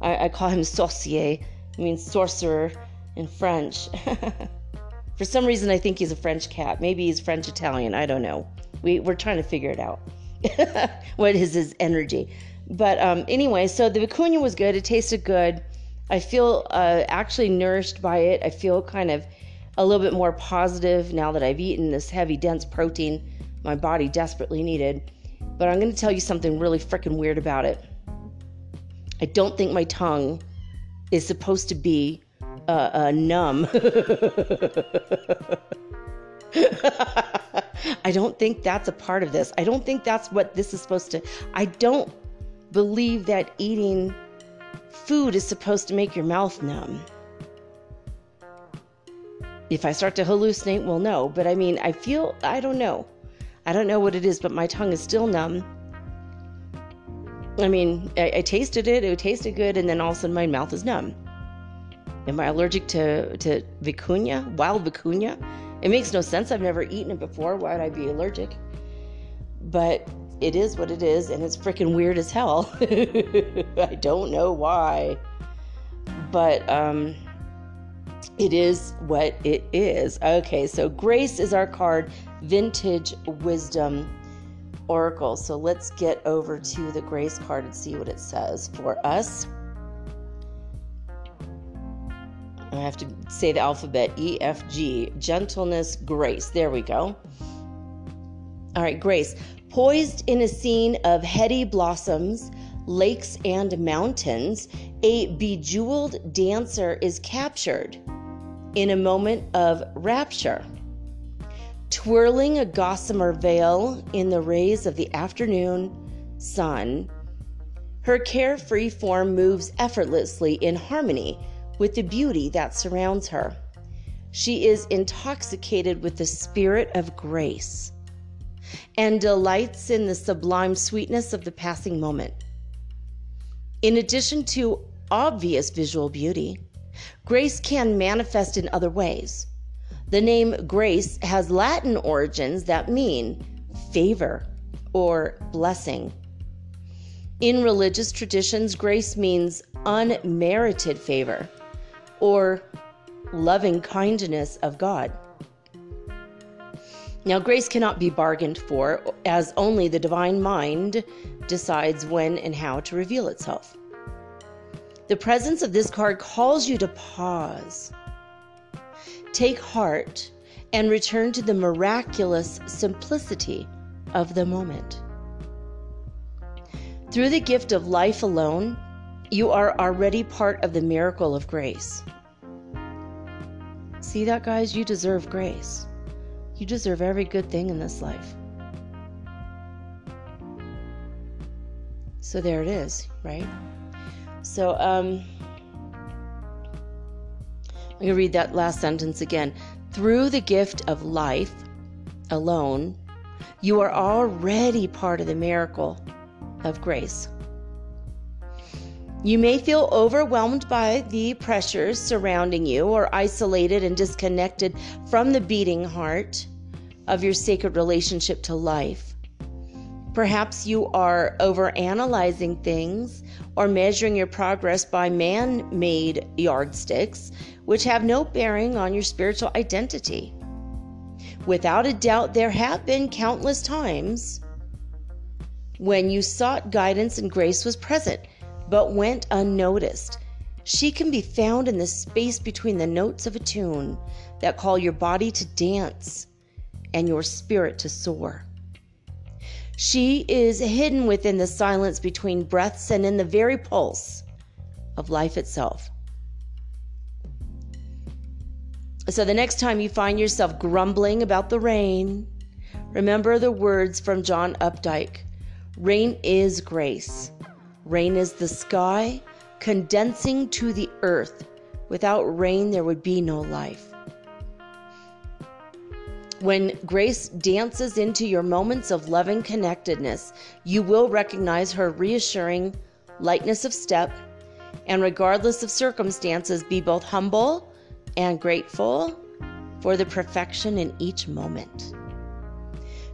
Speaker 1: I, I call him Sorcier, I mean sorcerer in French. For some reason, I think he's a French cat. Maybe he's French Italian. I don't know. We, we're trying to figure it out. what is his energy? But um, anyway, so the vicuña was good. It tasted good. I feel uh, actually nourished by it. I feel kind of a little bit more positive now that I've eaten this heavy, dense protein my body desperately needed. But I'm going to tell you something really freaking weird about it. I don't think my tongue is supposed to be uh, uh, numb. I don't think that's a part of this. I don't think that's what this is supposed to. I don't believe that eating food is supposed to make your mouth numb. If I start to hallucinate, well, no. But I mean, I feel, I don't know. I don't know what it is, but my tongue is still numb. I mean, I, I tasted it, it tasted good, and then all of a sudden my mouth is numb. Am I allergic to, to vicuña, wild vicuña? It makes no sense. I've never eaten it before. Why would I be allergic? But it is what it is, and it's freaking weird as hell. I don't know why. But, um, it is what it is. Okay, so Grace is our card, Vintage Wisdom Oracle. So let's get over to the Grace card and see what it says for us. I have to say the alphabet E, F, G. Gentleness, grace. There we go. All right, Grace. Poised in a scene of heady blossoms, lakes, and mountains, a bejeweled dancer is captured in a moment of rapture. Twirling a gossamer veil in the rays of the afternoon sun, her carefree form moves effortlessly in harmony with the beauty that surrounds her. She is intoxicated with the spirit of grace and delights in the sublime sweetness of the passing moment. In addition to obvious visual beauty, Grace can manifest in other ways. The name grace has Latin origins that mean favor or blessing. In religious traditions, grace means unmerited favor or loving kindness of God. Now, grace cannot be bargained for, as only the divine mind decides when and how to reveal itself. The presence of this card calls you to pause, take heart, and return to the miraculous simplicity of the moment. Through the gift of life alone, you are already part of the miracle of grace. See that, guys? You deserve grace. You deserve every good thing in this life. So there it is, right? So, um, I'm going to read that last sentence again. Through the gift of life alone, you are already part of the miracle of grace. You may feel overwhelmed by the pressures surrounding you or isolated and disconnected from the beating heart of your sacred relationship to life. Perhaps you are overanalyzing things or measuring your progress by man made yardsticks, which have no bearing on your spiritual identity. Without a doubt, there have been countless times when you sought guidance and grace was present, but went unnoticed. She can be found in the space between the notes of a tune that call your body to dance and your spirit to soar. She is hidden within the silence between breaths and in the very pulse of life itself. So, the next time you find yourself grumbling about the rain, remember the words from John Updike Rain is grace. Rain is the sky condensing to the earth. Without rain, there would be no life. When grace dances into your moments of loving connectedness, you will recognize her reassuring lightness of step, and regardless of circumstances, be both humble and grateful for the perfection in each moment.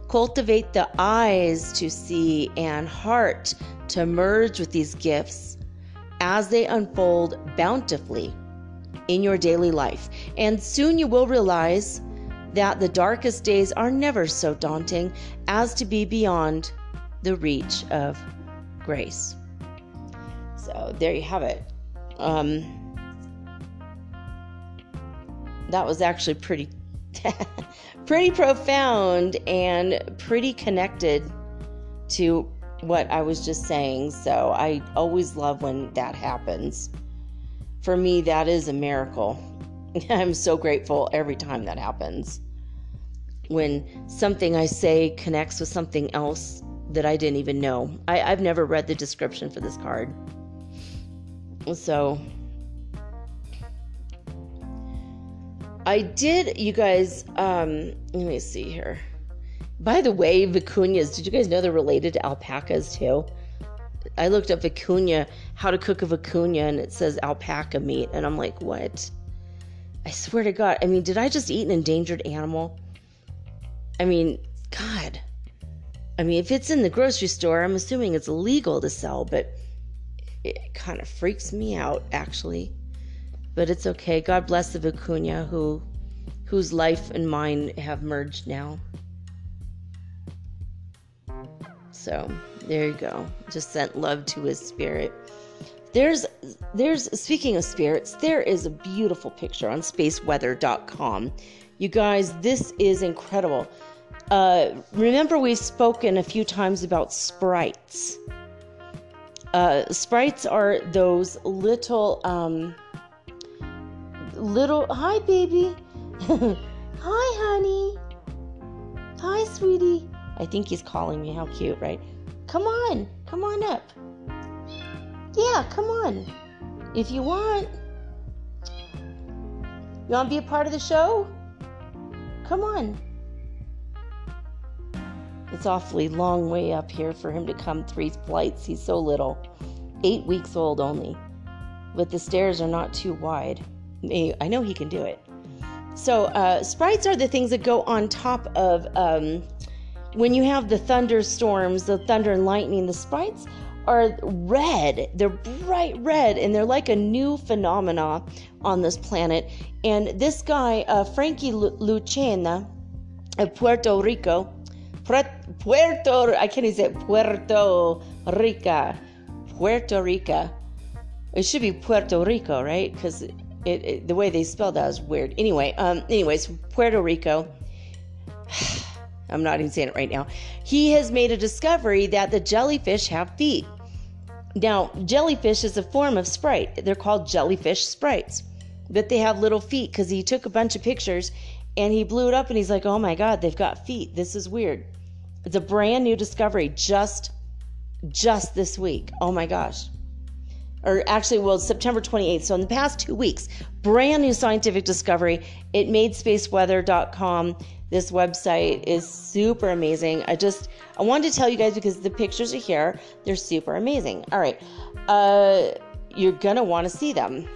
Speaker 1: Cultivate the eyes to see and heart to merge with these gifts as they unfold bountifully in your daily life. And soon you will realize that the darkest days are never so daunting as to be beyond the reach of grace. So there you have it. Um, that was actually pretty pretty profound and pretty connected to what I was just saying. So I always love when that happens. For me, that is a miracle. I'm so grateful every time that happens. When something I say connects with something else that I didn't even know. I, I've never read the description for this card. So I did, you guys, um, let me see here. By the way, vicuñas, did you guys know they're related to alpacas too? I looked up vicuña, how to cook a vicuña, and it says alpaca meat. And I'm like, what? I swear to God. I mean, did I just eat an endangered animal? I mean, God. I mean, if it's in the grocery store, I'm assuming it's illegal to sell, but it kind of freaks me out, actually but it's okay. God bless the vicuña who whose life and mine have merged now. So there you go. Just sent love to his spirit. There's there's speaking of spirits, there is a beautiful picture on spaceweather.com. You guys, this is incredible. Uh, remember, we've spoken a few times about sprites. Uh, sprites are those little um, little hi baby. Hi honey. Hi sweetie. I think he's calling me. How cute right? Come on. Come on up. Yeah come on. If you want. You want to be a part of the show? Come on. It's awfully long way up here for him to come three flights. He's so little. Eight weeks old only. But the stairs are not too wide I know he can do it. So, uh, sprites are the things that go on top of um, when you have the thunderstorms, the thunder and lightning. The sprites are red. They're bright red, and they're like a new phenomena on this planet. And this guy, uh, Frankie Lucena of Puerto Rico, Puerto, I can't even say Puerto Rica, Puerto Rica. It should be Puerto Rico, right? Because it, it, the way they spelled that is weird. Anyway, um, anyways, Puerto Rico. I'm not even saying it right now. He has made a discovery that the jellyfish have feet. Now, jellyfish is a form of sprite. They're called jellyfish sprites, but they have little feet because he took a bunch of pictures and he blew it up and he's like, oh my God, they've got feet. This is weird. It's a brand new discovery just just this week. Oh my gosh. Or actually, well, September 28th. So in the past two weeks, brand new scientific discovery. It made spaceweather.com this website is super amazing. I just I wanted to tell you guys because the pictures are here. They're super amazing. All right. Uh you're to want to see them.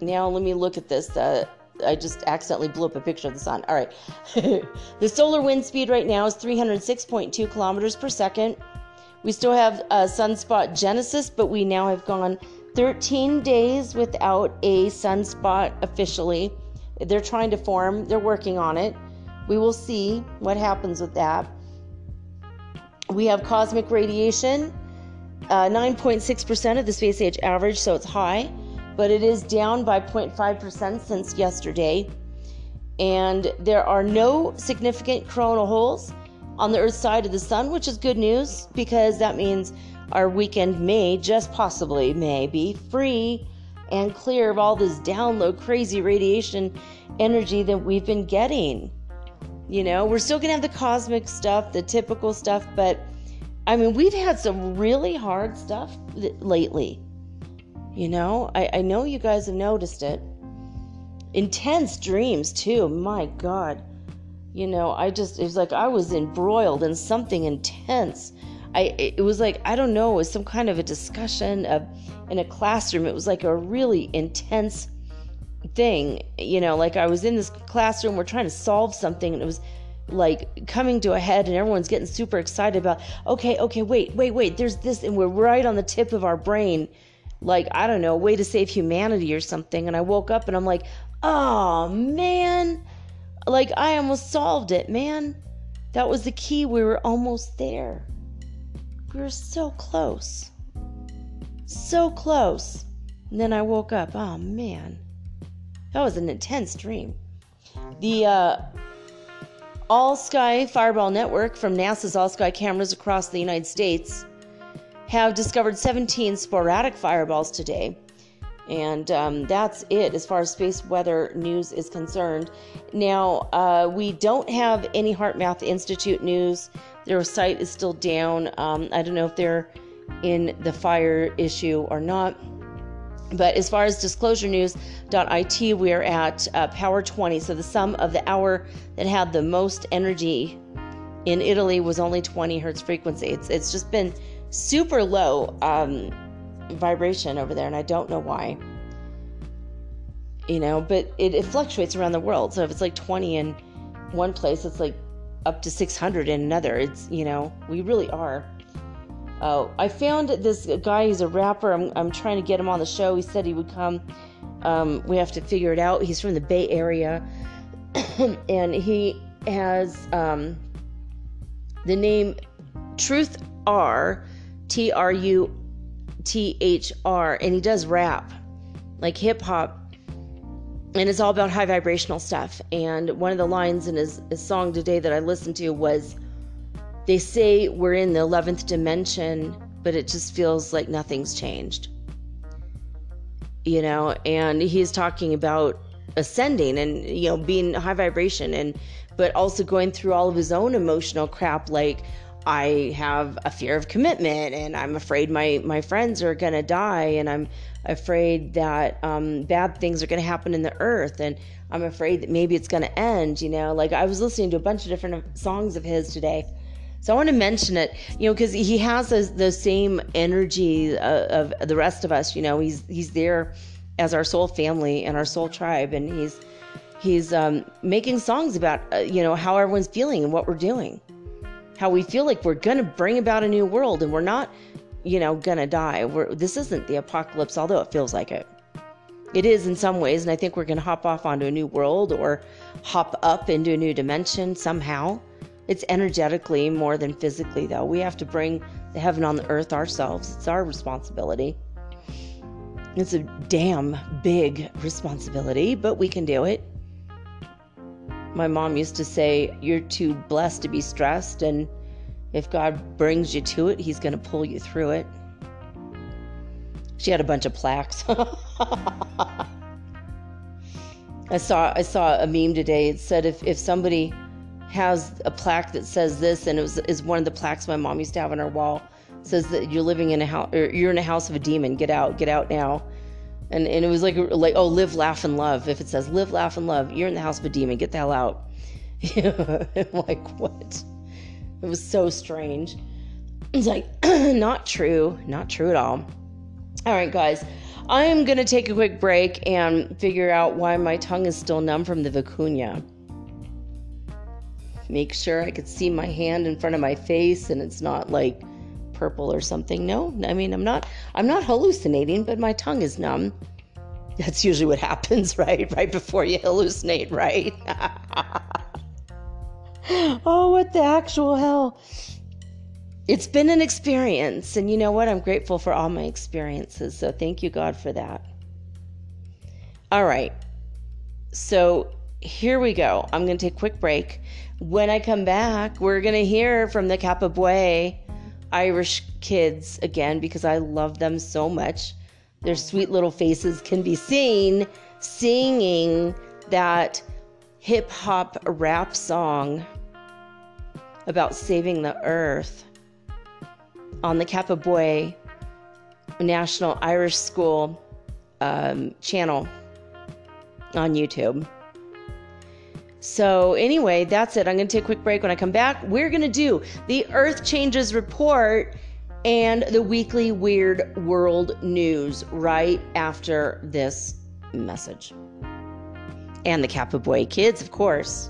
Speaker 1: Now let me look at this. Uh, I just accidentally blew up a picture of the sun. All right. the solar wind speed right now is 306.2 kilometers per second. We still have uh, sunspot genesis, but we now have gone 13 days without a sunspot officially. They're trying to form, they're working on it. We will see what happens with that. We have cosmic radiation, uh, 9.6% of the space age average, so it's high, but it is down by 0.5% since yesterday. And there are no significant coronal holes on the Earth's side of the sun, which is good news because that means our weekend may, just possibly, may be free and clear of all this download crazy radiation energy that we've been getting. You know, we're still going to have the cosmic stuff, the typical stuff, but I mean, we've had some really hard stuff lately. You know, I, I know you guys have noticed it. Intense dreams, too. My God. You know, I just, it was like I was embroiled in something intense. I, it was like, I don't know, it was some kind of a discussion of, in a classroom. It was like a really intense thing you know like i was in this classroom we're trying to solve something and it was like coming to a head and everyone's getting super excited about okay okay wait wait wait there's this and we're right on the tip of our brain. Like i don't know a way to save humanity or something. And i woke up and i'm like oh man. Like i almost solved it man. That was the key we were almost there we were so close so close and then i woke up oh man that was an intense dream. The uh, All Sky Fireball Network from NASA's All Sky cameras across the United States have discovered 17 sporadic fireballs today. And um, that's it as far as space weather news is concerned. Now, uh, we don't have any HeartMath Institute news. Their site is still down. Um, I don't know if they're in the fire issue or not. But as far as disclosure disclosurenews.it, we're at uh, power 20. So the sum of the hour that had the most energy in Italy was only 20 hertz frequency. It's, it's just been super low um, vibration over there, and I don't know why. You know, but it, it fluctuates around the world. So if it's like 20 in one place, it's like up to 600 in another. It's, you know, we really are uh, I found this guy. He's a rapper. I'm, I'm trying to get him on the show. He said he would come. Um, we have to figure it out. He's from the Bay Area, and he has um, the name Truth R, T R U T H R, and he does rap, like hip hop, and it's all about high vibrational stuff. And one of the lines in his, his song today that I listened to was they say we're in the 11th dimension, but it just feels like nothing's changed. You know, and he's talking about ascending and, you know, being high vibration and, but also going through all of his own emotional crap like, I have a fear of commitment and I'm afraid my, my friends are going to die and I'm afraid that um, bad things are going to happen in the earth and I'm afraid that maybe it's going to end, you know. Like I was listening to a bunch of different songs of his today so I want to mention it, you know, because he has the, same energy of, of the rest of us. You know, he's he's there as our soul family and our soul tribe, and he's he's um, making songs about uh, you know how everyone's feeling and what we're doing, how we feel like we're gonna bring about a new world, and we're not you know, gonna die. We're, this isn't the apocalypse, although it feels like it. It is in some ways, and I think we're gonna hop off onto a new world or hop up into a new dimension somehow. It's energetically more than physically, though. We have to bring the heaven on the earth ourselves. It's our responsibility. It's a damn big responsibility, but we can do it. My mom used to say, You're too blessed to be stressed, and if God brings you to it, He's going to pull you through it. She had a bunch of plaques. I saw I saw a meme today. It said if, if somebody has a plaque that says this, and it was is one of the plaques my mom used to have on her wall. Says that you're living in a house, or you're in a house of a demon. Get out, get out now. And and it was like like oh, live, laugh, and love. If it says live, laugh, and love, you're in the house of a demon. Get the hell out. Like what? It was so strange. It's like not true, not true at all. All right, guys. I am going to take a quick break and figure out why my tongue is still numb from the vicuña make sure I could see my hand in front of my face and it's not like purple or something. No, I mean I'm not I'm not hallucinating, but my tongue is numb. That's usually what happens, right? Right before you hallucinate, right? oh, what the actual hell? It's been an experience, and you know what? I'm grateful for all my experiences. So thank you, God, for that. All right. So here we go. I'm going to take a quick break. When I come back, we're going to hear from the Kapabwe Irish kids again because I love them so much. Their sweet little faces can be seen singing that hip hop rap song about saving the earth on the Kapabwe National Irish School um, channel on YouTube. So, anyway, that's it. I'm going to take a quick break. When I come back, we're going to do the Earth Changes Report and the weekly Weird World News right after this message. And the Kapabwe kids, of course.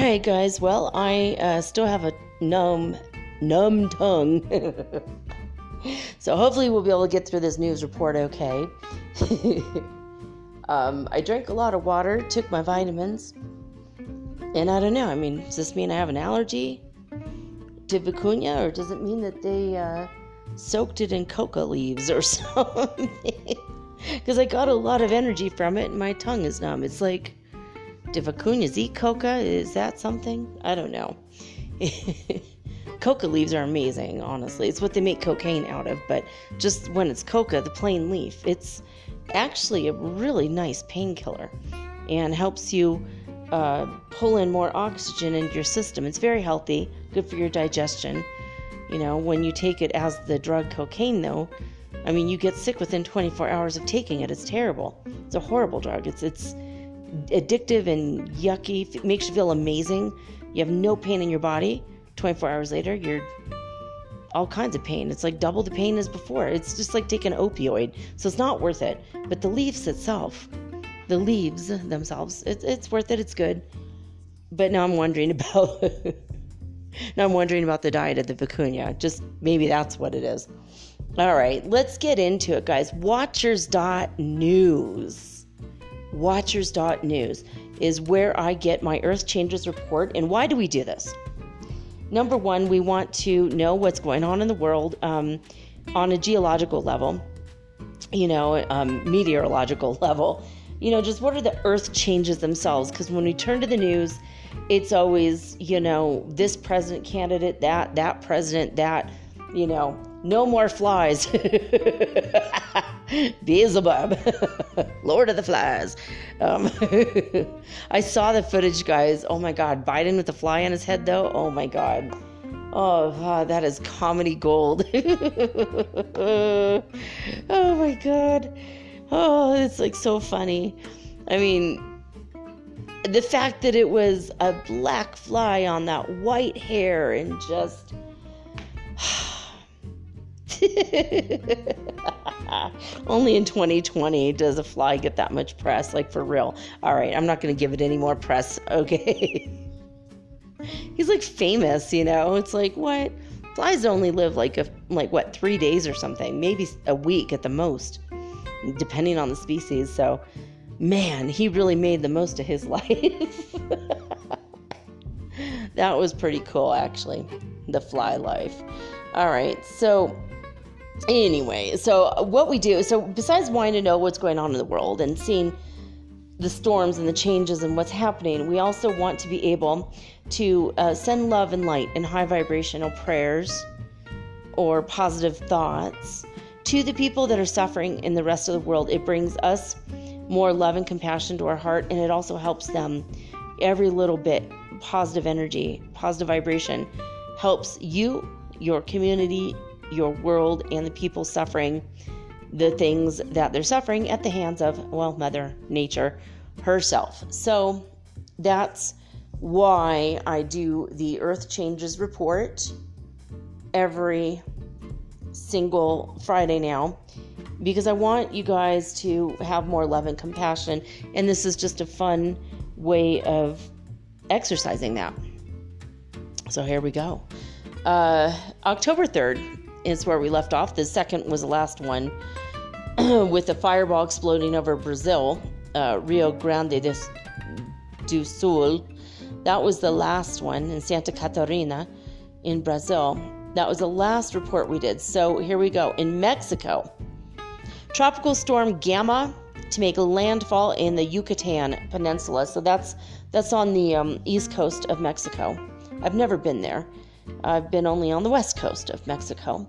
Speaker 1: All right, guys. Well, I uh, still have a numb, numb tongue. so hopefully we'll be able to get through this news report okay. um, I drank a lot of water, took my vitamins, and I don't know. I mean, does this mean I have an allergy to vicuña, or does it mean that they uh, soaked it in coca leaves or something? Because I got a lot of energy from it, and my tongue is numb. It's like do vicuñas eat coca? Is that something? I don't know. coca leaves are amazing, honestly. It's what they make cocaine out of, but just when it's coca, the plain leaf, it's actually a really nice painkiller and helps you uh, pull in more oxygen into your system. It's very healthy, good for your digestion. You know, when you take it as the drug cocaine, though, I mean, you get sick within 24 hours of taking it. It's terrible. It's a horrible drug. It's it's addictive and yucky. It makes you feel amazing. You have no pain in your body. 24 hours later, you're all kinds of pain. It's like double the pain as before. It's just like taking an opioid. So it's not worth it. But the leaves itself, the leaves themselves, it's, it's worth it. It's good. But now I'm wondering about. now I'm wondering about the diet of the vicuña. Just maybe that's what it is. All right, let's get into it, guys. Watchers.news watchers.news is where I get my Earth Changes report. And why do we do this? Number one, we want to know what's going on in the world um, on a geological level, you know, um, meteorological level. You know, just what are the Earth changes themselves? Because when we turn to the news, it's always, you know, this president candidate, that, that president, that, you know, no more flies. Beelzebub, Lord of the Flies. Um, I saw the footage, guys. Oh my God. Biden with the fly on his head, though. Oh my God. Oh, God, that is comedy gold. oh my God. Oh, it's like so funny. I mean, the fact that it was a black fly on that white hair and just. Only in 2020 does a fly get that much press, like for real. All right, I'm not going to give it any more press, okay? He's like famous, you know? It's like, what? Flies only live like a like what, 3 days or something, maybe a week at the most, depending on the species. So, man, he really made the most of his life. that was pretty cool actually. The fly life. All right. So, anyway, so what we do, so besides wanting to know what's going on in the world and seeing the storms and the changes and what's happening, we also want to be able to uh, send love and light and high vibrational prayers or positive thoughts to the people that are suffering in the rest of the world. It brings us more love and compassion to our heart, and it also helps them every little bit. Positive energy, positive vibration helps you, your community, your world and the people suffering the things that they're suffering at the hands of, well, Mother Nature herself. So that's why I do the Earth Changes report every single Friday now because I want you guys to have more love and compassion. And this is just a fun way of exercising that. So here we go. Uh, October 3rd is where we left off. The second was the last one with the fireball exploding over Brazil, uh, Rio Grande do Sul. That was the last one in Santa Catarina in Brazil. That was the last report we did. So here we go. In Mexico, tropical storm Gamma to make landfall in the Yucatan Peninsula. So that's that's on the um, east coast of Mexico. I've never been there. I've been only on the west coast of Mexico.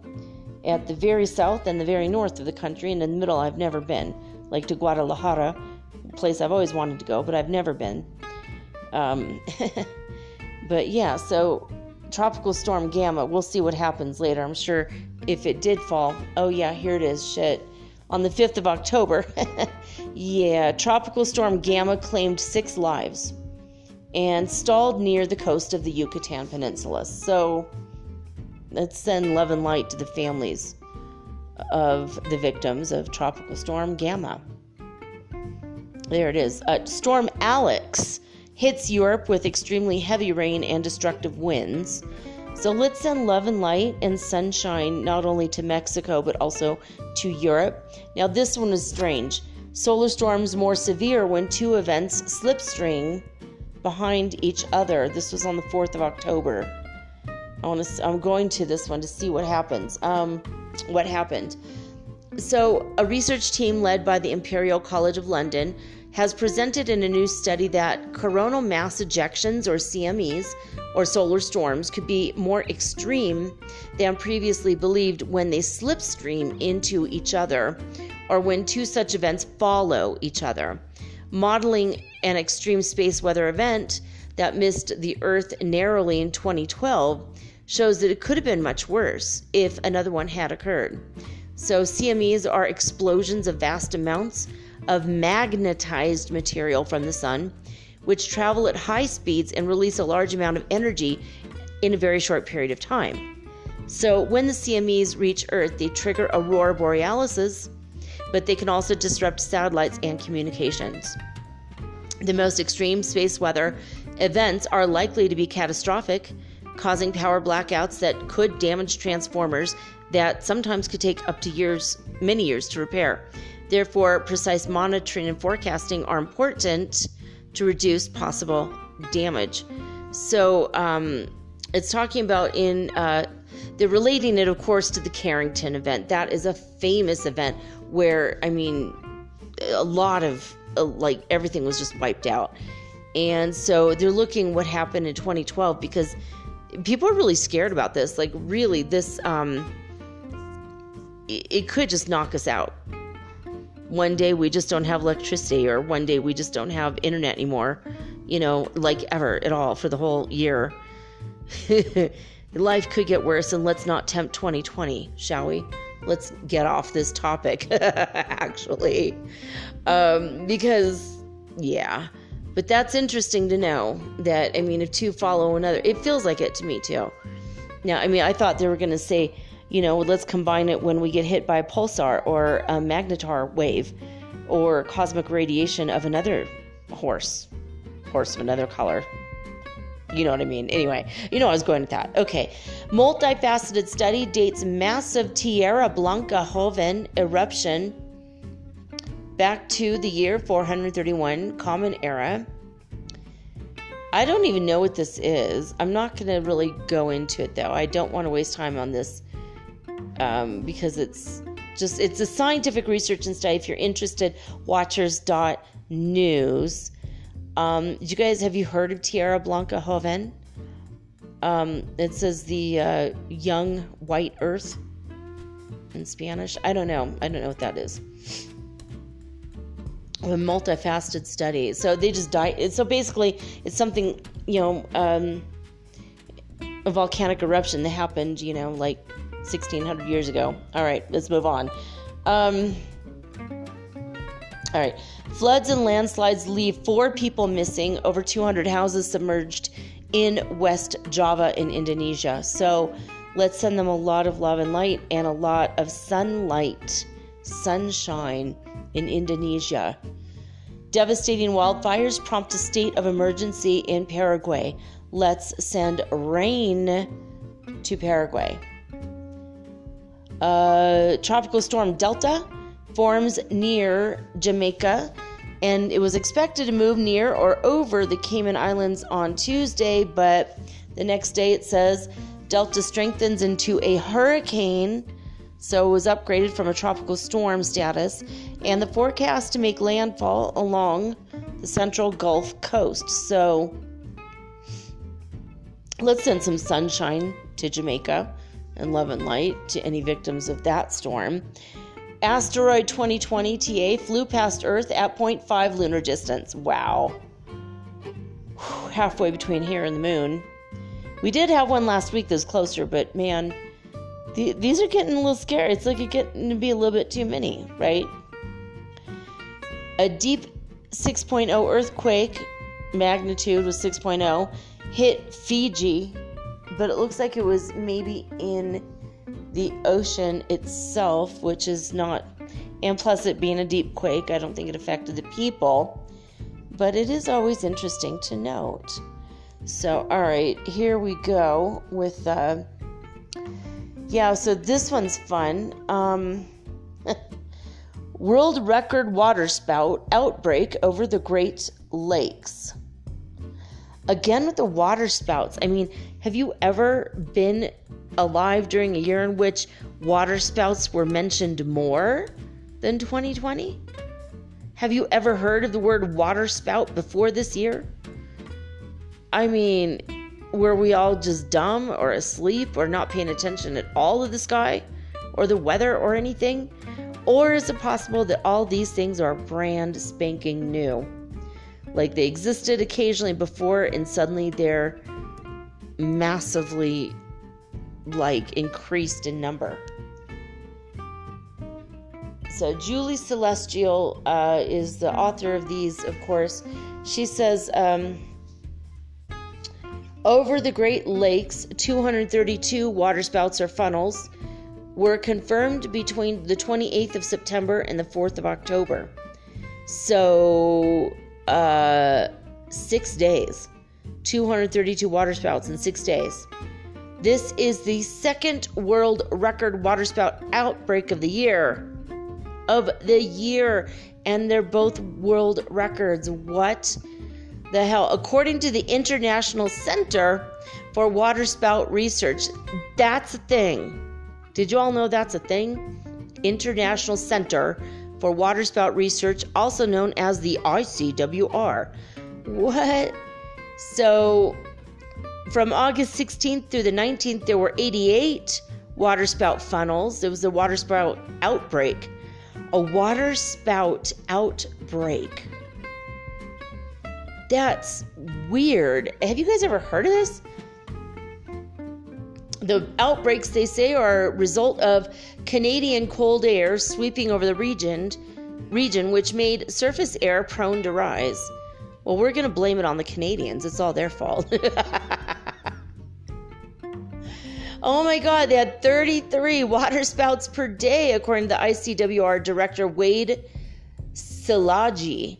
Speaker 1: At the very south and the very north of the country, and in the middle, I've never been. Like to Guadalajara, a place I've always wanted to go, but I've never been. Um, but yeah, so Tropical Storm Gamma, we'll see what happens later. I'm sure if it did fall, oh yeah, here it is, shit. On the 5th of October, yeah, Tropical Storm Gamma claimed six lives and stalled near the coast of the Yucatan Peninsula. So let's send love and light to the families of the victims of Tropical Storm Gamma. There it is. Uh, Storm Alex hits Europe with extremely heavy rain and destructive winds. So let's send love and light and sunshine not only to Mexico but also to Europe. Now, this one is strange. Solar storms more severe when two events slipstream behind each other. This was on the 4th of October. I want to, I'm going to this one to see what happens. Um, what happened? So, a research team led by the Imperial College of London has presented in a new study that coronal mass ejections, or CMEs, or solar storms, could be more extreme than previously believed when they slipstream into each other or when two such events follow each other. Modeling an extreme space weather event that missed the Earth narrowly in 2012 shows that it could have been much worse if another one had occurred. So, CMEs are explosions of vast amounts of magnetized material from the sun, which travel at high speeds and release a large amount of energy in a very short period of time. So, when the CMEs reach Earth, they trigger aurora borealis, but they can also disrupt satellites and communications. The most extreme space weather events are likely to be catastrophic, causing power blackouts that could damage transformers that sometimes could take up to years, many years to repair. Therefore, precise monitoring and forecasting are important to reduce possible damage. So, um, it's talking about in, uh, they're relating it, of course, to the Carrington event. That is a famous event where, I mean, a lot of, uh, like, everything was just wiped out. And so they're looking what happened in 2012 because people are really scared about this. Like, really, this, um, it, it could just knock us out one day we just don't have electricity or one day we just don't have internet anymore you know like ever at all for the whole year life could get worse and let's not tempt 2020 shall we let's get off this topic actually. Um, because yeah. But that's interesting to know that i mean if two follow another it feels like it to me too. Now i mean i thought they were going to say you know, let's combine it when we get hit by a pulsar or a magnetar wave or cosmic radiation of another horse, horse of another color. You know what I mean? Anyway, you know I was going with that. Okay. Multifaceted study dates massive Tierra Blanca Joven eruption back to the year 431 Common Era. I don't even know what this is. I'm not going to really go into it though. I don't want to waste time on this um, because it's just it's a scientific research and study. If you're interested, Watchers.news. Um, you guys have you heard of Tierra Blanca Joven? Um, it says the uh, young white Earth in Spanish. I don't know. I don't know what that is. A multifaceted study. So they just die. So basically, it's something you know, um, a volcanic eruption that happened. You know, like 1600 years ago. All right, let's move on. Um, all right. Floods and landslides leave four people missing, over 200 houses submerged in West Java in Indonesia. So let's send them a lot of love and light and a lot of sunlight, sunshine in Indonesia. Devastating wildfires prompt a state of emergency in Paraguay. Let's send rain to Paraguay. Uh, tropical storm Delta forms near Jamaica and it was expected to move near or over the Cayman Islands on Tuesday, but the next day it says Delta strengthens into a hurricane, so it was upgraded from a tropical storm status, and the forecast to make landfall along the central Gulf Coast. So let's send some sunshine to Jamaica and love and light to any victims of that storm. Asteroid 2020 TA flew past Earth at 0.5 lunar distance. Wow. Halfway between here and the moon. We did have one last week that was closer, but man, the, these are getting a little scary. It's like it's getting to be a little bit too many, right? A deep 6.0 earthquake magnitude was 6.0, hit Fiji, but it looks like it was maybe in the ocean itself, which is not, and plus it being a deep quake, I don't think it affected the people, but it is always interesting to note. So, all right, here we go with, uh, yeah, so this one's fun. Um, world record waterspout outbreak over the Great Lakes. Again with the waterspouts. I mean, have you ever been alive during a year in which waterspouts were mentioned more than 2020? Have you ever heard of the word waterspout before this year? I mean, were we all just dumb or asleep or not paying attention at all to the sky or the weather or anything? Or is it possible that all these things are brand spanking new? Like they existed occasionally before and suddenly they're massively like increased in number. So Julie Celestial uh, is the author of these, of course. She says, um, over the Great Lakes, 232 waterspouts or funnels were confirmed between the 28th of September and the 4th of October. So, uh, six days. 232 waterspouts in six days. This is the second world record waterspout outbreak of the year. Of the year. And they're both world records. What? the hell? According to the International Center for Waterspout Research, that's a thing. Did you all know that's a thing? International Center for Waterspout Research, also known as the ICWR. What? So, from August 16th through the 19th, there were 88 waterspout funnels. It was a waterspout outbreak. A waterspout outbreak. That's weird. Have you guys ever heard of this? The outbreaks, they say, are a result of Canadian cold air sweeping over the region, region which made surface air prone to rise. Well, we're going to blame it on the Canadians. It's all their fault. oh my God, they had 33 waterspouts per day, according to the ICWR director Wade Szilagyi.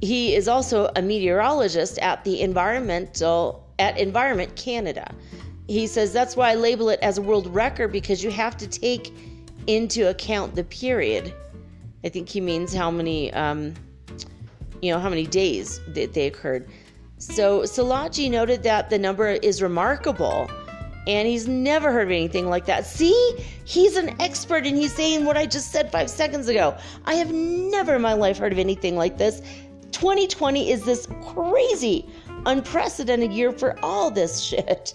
Speaker 1: He is also a meteorologist at the environmental at Environment Canada. He says that's why I label it as a world record because you have to take into account the period. I think he means how many, um, you know, how many days that they occurred. So Szilagyi noted that the number is remarkable and he's never heard of anything like that. See, he's an expert and he's saying what I just said five seconds ago. I have never in my life heard of anything like this. 2020 is this crazy, unprecedented year for all this shit.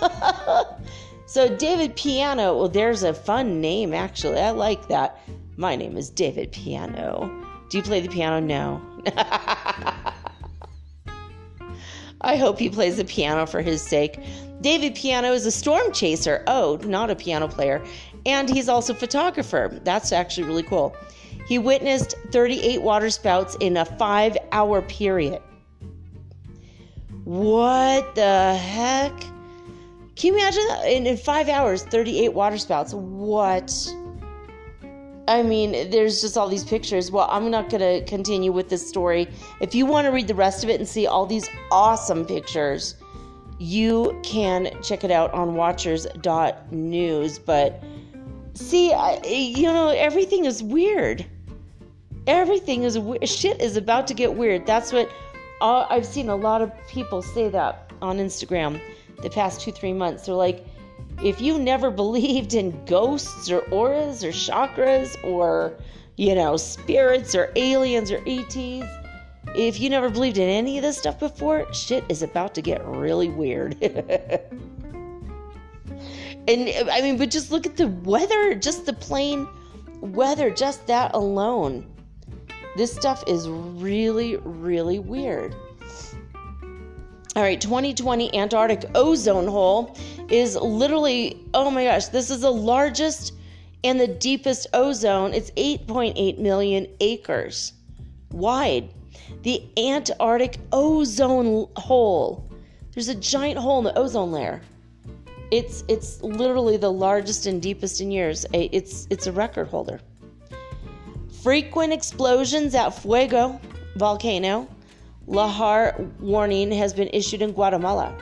Speaker 1: so, David Piano, well, there's a fun name actually. I like that. My name is David Piano. Do you play the piano? No. I hope he plays the piano for his sake. David Piano is a storm chaser. Oh, not a piano player. And he's also a photographer. That's actually really cool. He witnessed 38 waterspouts in a five hour period. What the heck? Can you imagine? In, in five hours, 38 waterspouts. What? I mean, there's just all these pictures. Well, I'm not going to continue with this story. If you want to read the rest of it and see all these awesome pictures, you can check it out on watchers.news. But see, I, you know, everything is weird. Everything is shit is about to get weird. That's what uh, I've seen a lot of people say that on Instagram the past two three months. They're like, if you never believed in ghosts or auras or chakras or you know spirits or aliens or ETs, if you never believed in any of this stuff before, shit is about to get really weird. and I mean, but just look at the weather, just the plain weather, just that alone. This stuff is really, really weird. All right, 2020 Antarctic ozone hole is literally, oh my gosh, this is the largest and the deepest ozone. It's 8.8 million acres wide. the Antarctic ozone hole. There's a giant hole in the ozone layer. It's it's literally the largest and deepest in years. It's it's a record holder. Frequent explosions at Fuego volcano. Lahar warning has been issued in Guatemala.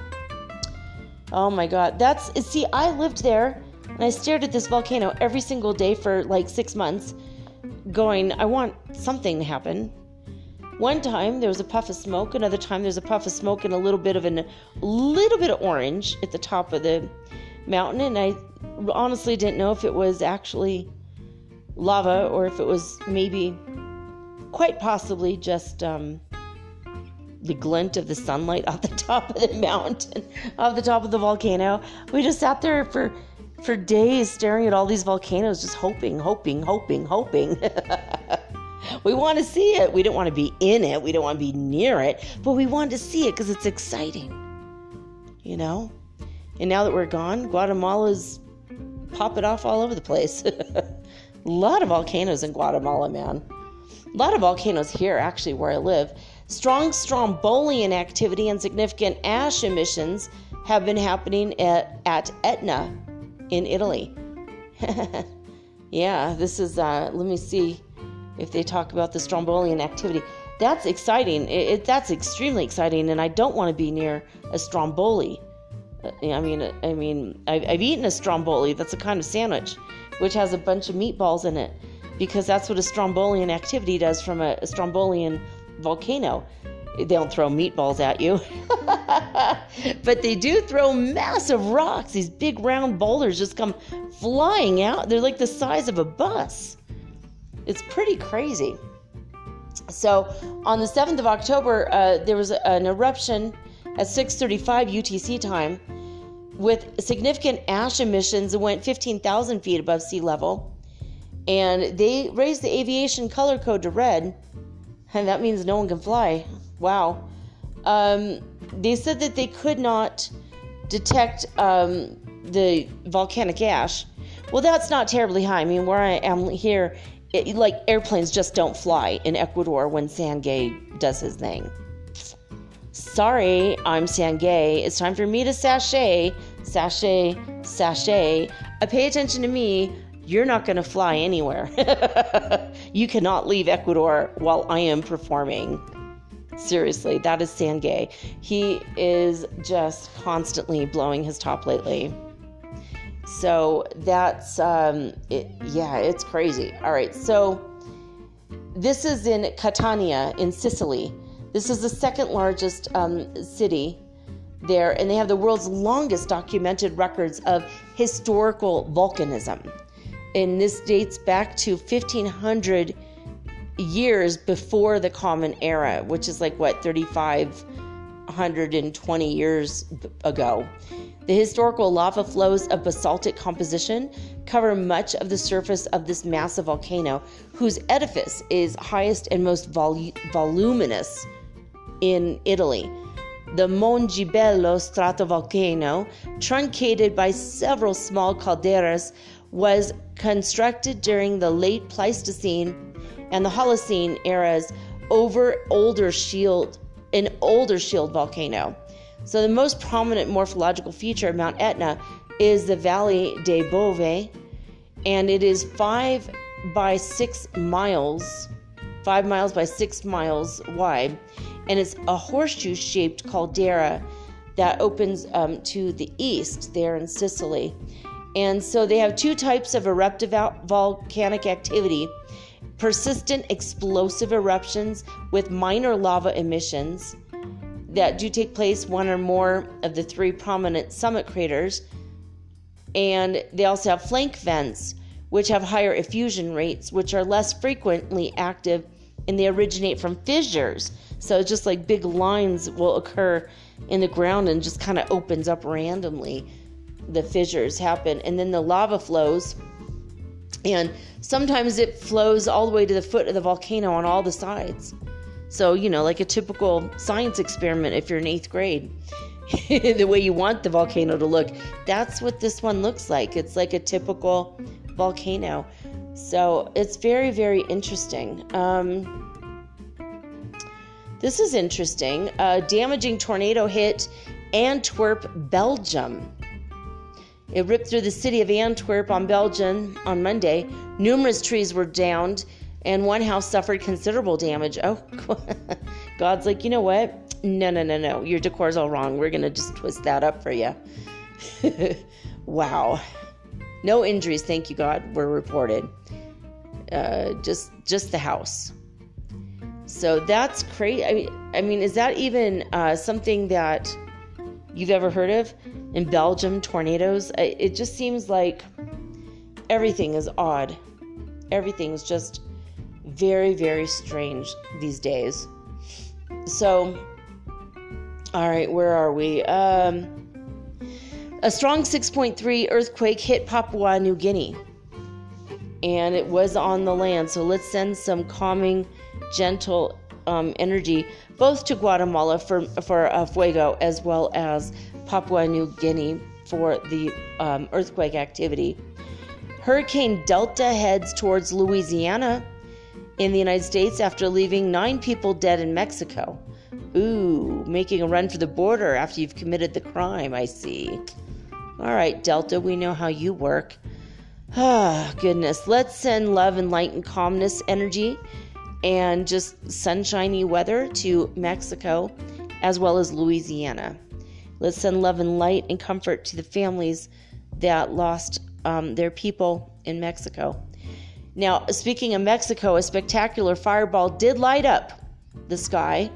Speaker 1: Oh my god. That's see I lived there and I stared at this volcano every single day for like 6 months going I want something to happen. One time there was a puff of smoke, another time there's a puff of smoke and a little bit of an a little bit of orange at the top of the mountain and I honestly didn't know if it was actually lava or if it was maybe quite possibly just um, the glint of the sunlight off the top of the mountain, off the top of the volcano. We just sat there for for days staring at all these volcanoes, just hoping, hoping, hoping, hoping. we want to see it. We don't want to be in it. We don't want to be near it, but we want to see it because it's exciting. You know? And now that we're gone, Guatemala's popping off all over the place. a lot of volcanoes in Guatemala, man. A lot of volcanoes here, actually, where I live. Strong strombolian activity and significant ash emissions have been happening at, at Etna in Italy. yeah, this is, uh, let me see if they talk about the strombolian activity. That's exciting. It, it, that's extremely exciting, and I don't want to be near a stromboli. Uh, I mean, I mean, I've, I've eaten a stromboli. That's a kind of sandwich, which has a bunch of meatballs in it, because that's what a strombolian activity does from a, a strombolian volcano. They don't throw meatballs at you, but they do throw massive rocks. These big round boulders just come flying out. They're like the size of a bus. It's pretty crazy. So on the 7th of October, uh, there was an eruption at 6:35 UTC time with significant ash emissions that went 15,000 feet above sea level, and they raised the aviation color code to red, and that means no one can fly. Wow. Um, they said that they could not detect um, the volcanic ash. Well, that's not terribly high. I mean, where I am here it, like airplanes just don't fly in Ecuador when Sangay does his thing. Sorry, I'm Sangay. It's time for me to sashay, sashay, sashay. Uh, pay attention to me. You're not going to fly anywhere. you cannot leave Ecuador while I am performing. Seriously, that is Sangay. He is just constantly blowing his top lately. So that's, um, it, yeah, it's crazy. All right, so this is in Catania in Sicily. This is the second largest um, city there, and they have the world's longest documented records of historical volcanism. And this dates back to 1500 years before the Common Era, which is like what, 3,520 years ago. The historical lava flows of basaltic composition cover much of the surface of this massive volcano, whose edifice is highest and most vol- voluminous in Italy. The Mongibello stratovolcano, truncated by several small calderas, was constructed during the late Pleistocene and the Holocene eras over older shield an older shield volcano. So, the most prominent morphological feature of Mount Etna is the Valley dei Bove, and it is five by six miles, five miles by six miles wide, and it's a horseshoe shaped caldera that opens um, to the east there in Sicily. And so they have two types of eruptive volcanic activity persistent explosive eruptions with minor lava emissions that do take place one or more of the three prominent summit craters. And they also have flank vents, which have higher effusion rates, which are less frequently active and they originate from fissures. So it's just like big lines will occur in the ground and just kind of opens up randomly. The fissures happen, and then the lava flows. And sometimes it flows all the way to the foot of the volcano on all the sides. So, you know, like a typical science experiment if you're in eighth grade, the way you want the volcano to look, that's what this one looks like. It's like a typical volcano. So, it's very, very interesting. Um, This is interesting. A damaging tornado hit Antwerp, Belgium. It ripped through the city of Antwerp on Belgium on Monday. Numerous trees were downed, and one house suffered considerable damage. Oh, God's like, you know what? No, no, no, no. Your decor's all wrong. We're going to just twist that up for you. wow. No injuries, thank you, God, were reported. Uh, just, just the house. So that's crazy. I mean, I mean, is that even uh, something that you've ever heard of in Belgium? Tornadoes. It just seems like everything is odd. Everything's just very, very strange these days. So, all right, where are we? Um, a strong 6.3 earthquake hit Papua New Guinea, and it was on the land. So let's send some calming, gentle um, energy both to Guatemala for for uh, Fuego as well as Papua New Guinea for the um, earthquake activity. Hurricane Delta heads towards Louisiana in the United States after leaving nine people dead in Mexico. Ooh, making a run for the border after you've committed the crime, I see. All right, Delta, we know how you work. Ah, goodness. Let's send love and light and calmness energy and just sunshiny weather to Mexico as well as Louisiana. Let's send love and light and comfort to the families that lost um, their people in Mexico. Now, speaking of Mexico, a spectacular fireball did light up the sky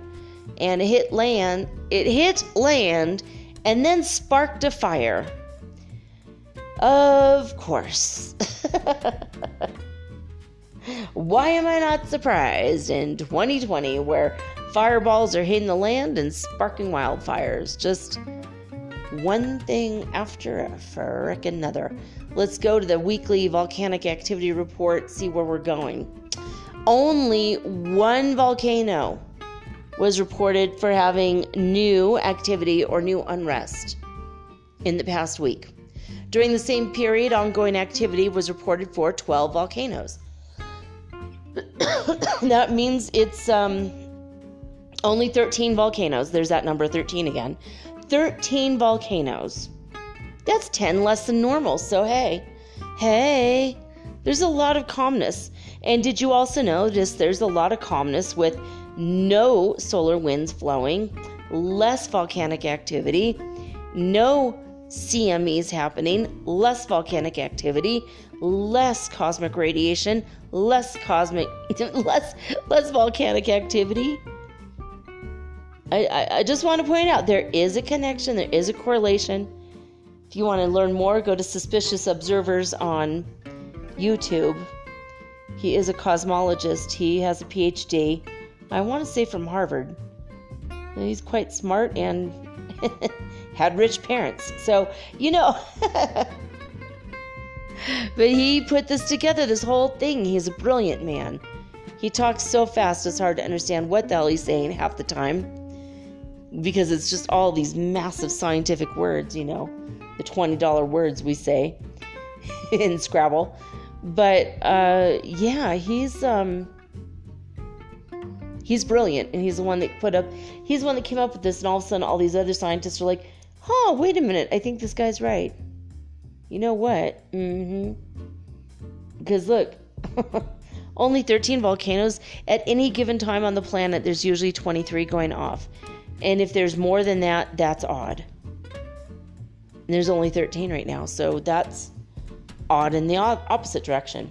Speaker 1: and it hit land. It hit land and then sparked a fire. Of course. Why am I not surprised in 2020 where fireballs are hitting the land and sparking wildfires? Just one thing after frick another. Let's go to the weekly volcanic activity report, see where we're going. Only one volcano was reported for having new activity or new unrest in the past week. During the same period, ongoing activity was reported for 12 volcanoes. That means it's um, only 13 volcanoes. There's that number 13 again. 13 volcanoes. That's 10 less than normal. So, hey, hey, there's a lot of calmness. And did you also notice there's a lot of calmness with no solar winds flowing, less volcanic activity, no CMEs happening, less volcanic activity, less cosmic radiation, less cosmic, less less volcanic activity. I, I, I just want to point out there is a connection, there is a correlation. If you want to learn more, go to Suspicious Observers on YouTube. He is a cosmologist. He has a PhD. I want to say from Harvard. He's quite smart and had rich parents. So, you know. but he put this together, this whole thing. He's a brilliant man. He talks so fast, it's hard to understand what the hell he's saying half the time. Because it's just all these massive scientific words, you know, the $20 words we say in Scrabble. But uh, yeah, he's um, he's brilliant, and he's the one that put up. He's the one that came up with this, and all of a sudden, all these other scientists are like, huh, wait a minute, I think this guy's right. You know what? Mm hmm. Because look, only 13 volcanoes. At any given time on the planet, there's usually 23 going off. And if there's more than that, that's odd. And there's only 13 right now, so that's odd in the opposite direction.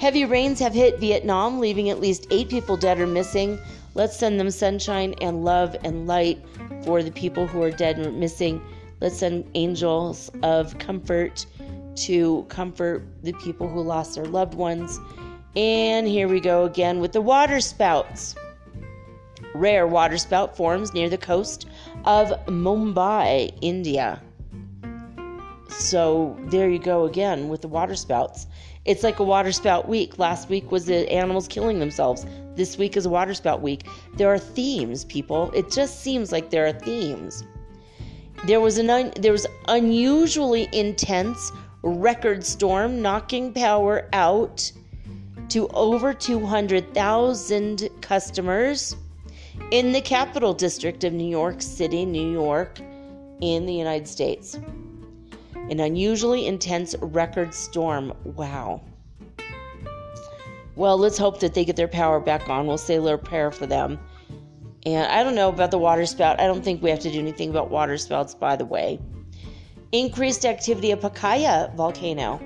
Speaker 1: Heavy rains have hit Vietnam, leaving at least eight people dead or missing. Let's send them sunshine and love and light for the people who are dead and missing. Let's send angels of comfort to comfort the people who lost their loved ones. And here we go again with the water spouts. Rare water spout forms near the coast of Mumbai, India. So there you go again with the water spouts. It's like a water spout week. Last week was the animals killing themselves. This week is a water spout week. There are themes, people. It just seems like there are themes. There was an un- there was unusually intense record storm knocking power out to over 200,000 customers in the capital district of New York City, New York, in the United States. An unusually intense record storm. Wow. Well, let's hope that they get their power back on. We'll say a little prayer for them. And I don't know about the water spout. I don't think we have to do anything about water spouts, by the way. Increased activity of Pacaya volcano.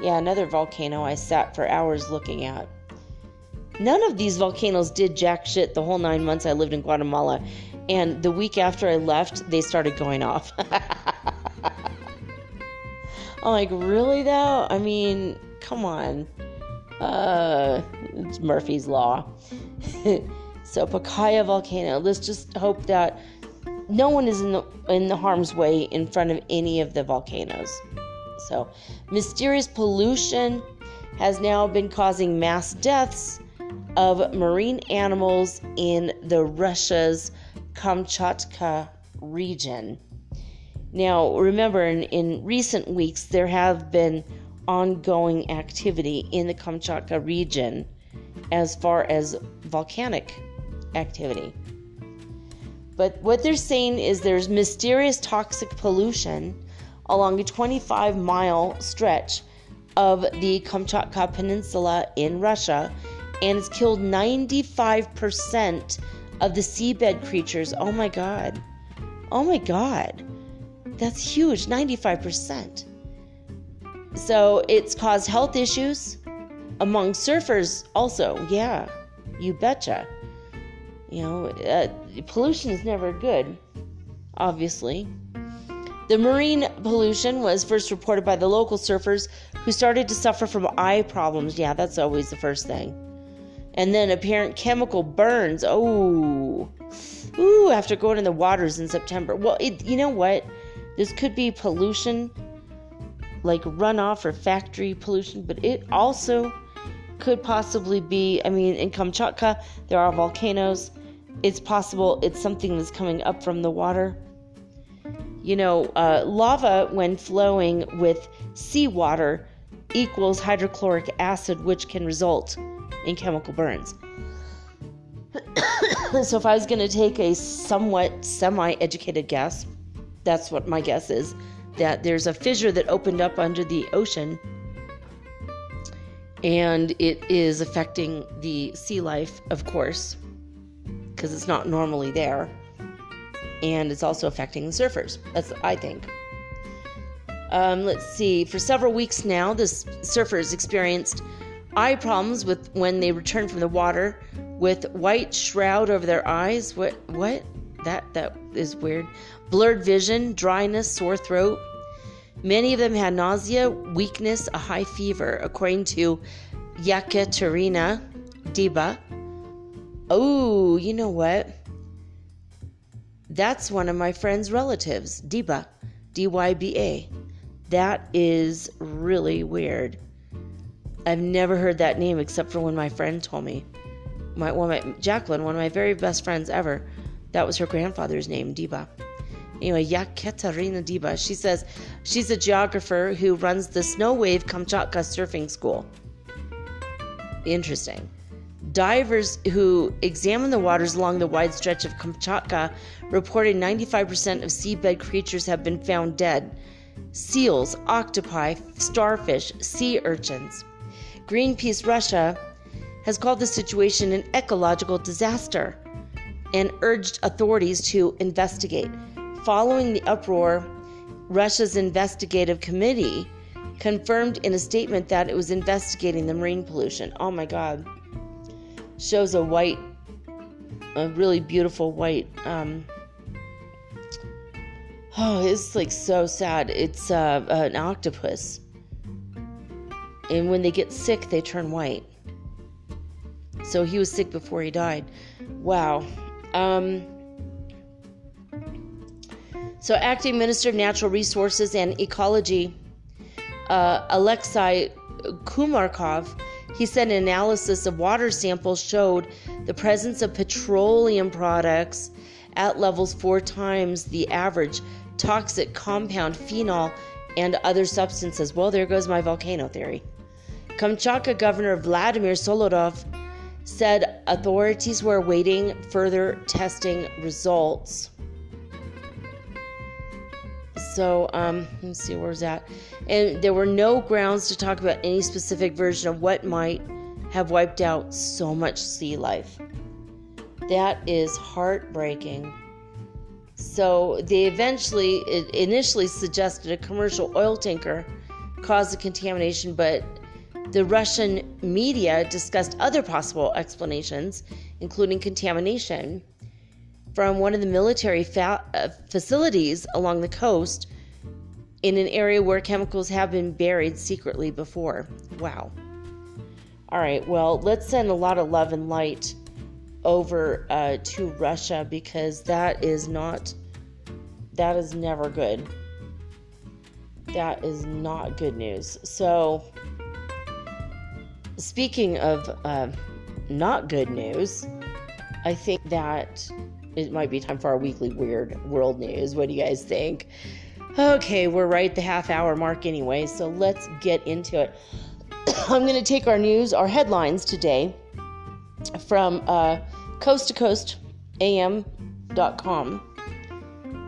Speaker 1: Yeah, another volcano I sat for hours looking at. None of these volcanoes did jack shit the whole nine months I lived in Guatemala. And the week after I left, they started going off. I'm like, really though? I mean, come on. Uh, it's Murphy's Law. so, Pacaya volcano. Let's just hope that no one is in the in the harm's way in front of any of the volcanoes. So, mysterious pollution has now been causing mass deaths of marine animals in the Russia's Kamchatka region. Now, remember, in, in recent weeks, there have been ongoing activity in the Kamchatka region as far as volcanic activity. But what they're saying is there's mysterious toxic pollution along a 25 mile stretch of the Kamchatka Peninsula in Russia, and it's killed 95% of the seabed creatures. Oh my God. Oh my God. That's huge, 95%. So it's caused health issues among surfers, also. Yeah, you betcha. You know, uh, pollution is never good, obviously. The marine pollution was first reported by the local surfers who started to suffer from eye problems. Yeah, that's always the first thing. And then apparent chemical burns. Oh, ooh, after going in the waters in September. Well, it, you know what? This could be pollution, like runoff or factory pollution, but it also could possibly be. I mean, in Kamchatka, there are volcanoes. It's possible it's something that's coming up from the water. You know, uh, lava, when flowing with seawater, equals hydrochloric acid, which can result in chemical burns. so, if I was going to take a somewhat semi educated guess, that's what my guess is that there's a fissure that opened up under the ocean and it is affecting the sea life, of course, because it's not normally there. And it's also affecting the surfers. That's I think. Um, let's see. For several weeks now, the surfers experienced eye problems with when they returned from the water, with white shroud over their eyes. What? What? That that is weird blurred vision, dryness, sore throat. Many of them had nausea, weakness, a high fever, according to Yekaterina Dyba. Oh, you know what? That's one of my friend's relatives, Dyba, D Y B A. That is really weird. I've never heard that name except for when my friend told me. My, one my Jacqueline, one of my very best friends ever, that was her grandfather's name, Dyba. Anyway, Yekaterina Dyba. She says she's a geographer who runs the Snow Wave Kamchatka Surfing School. Interesting. Divers who examine the waters along the wide stretch of Kamchatka reported 95% of seabed creatures have been found dead seals, octopi, starfish, sea urchins. Greenpeace Russia has called the situation an ecological disaster and urged authorities to investigate. Following the uproar, Russia's investigative committee confirmed in a statement that it was investigating the marine pollution. Oh my God. Shows a white, a really beautiful white. Um, oh, it's like so sad. It's uh, an octopus. And when they get sick, they turn white. So he was sick before he died. Wow. Um, so, Acting Minister of Natural Resources and Ecology, uh, Alexei Kumarkov, he said an analysis of water samples showed the presence of petroleum products at levels four times the average toxic compound phenol and other substances. Well, there goes my volcano theory. Kamchatka Governor Vladimir Solodov said authorities were awaiting further testing results. So, um, let's see, where's that? And there were no grounds to talk about any specific version of what might have wiped out so much sea life. That is heartbreaking. So, they eventually, initially suggested a commercial oil tanker caused the contamination, but the Russian media discussed other possible explanations, including contamination from one of the military fa- uh, facilities along the coast in an area where chemicals have been buried secretly before. Wow. All right, well, let's send a lot of love and light over uh, to Russia because that is not, that is never good. That is not good news. So, speaking of uh, not good news, I think that it might be time for our weekly weird world news. What do you guys think? Okay, we're right the half hour mark anyway, so let's get into it. I'm going to take our news, our headlines today from uh, coast to coast am.com.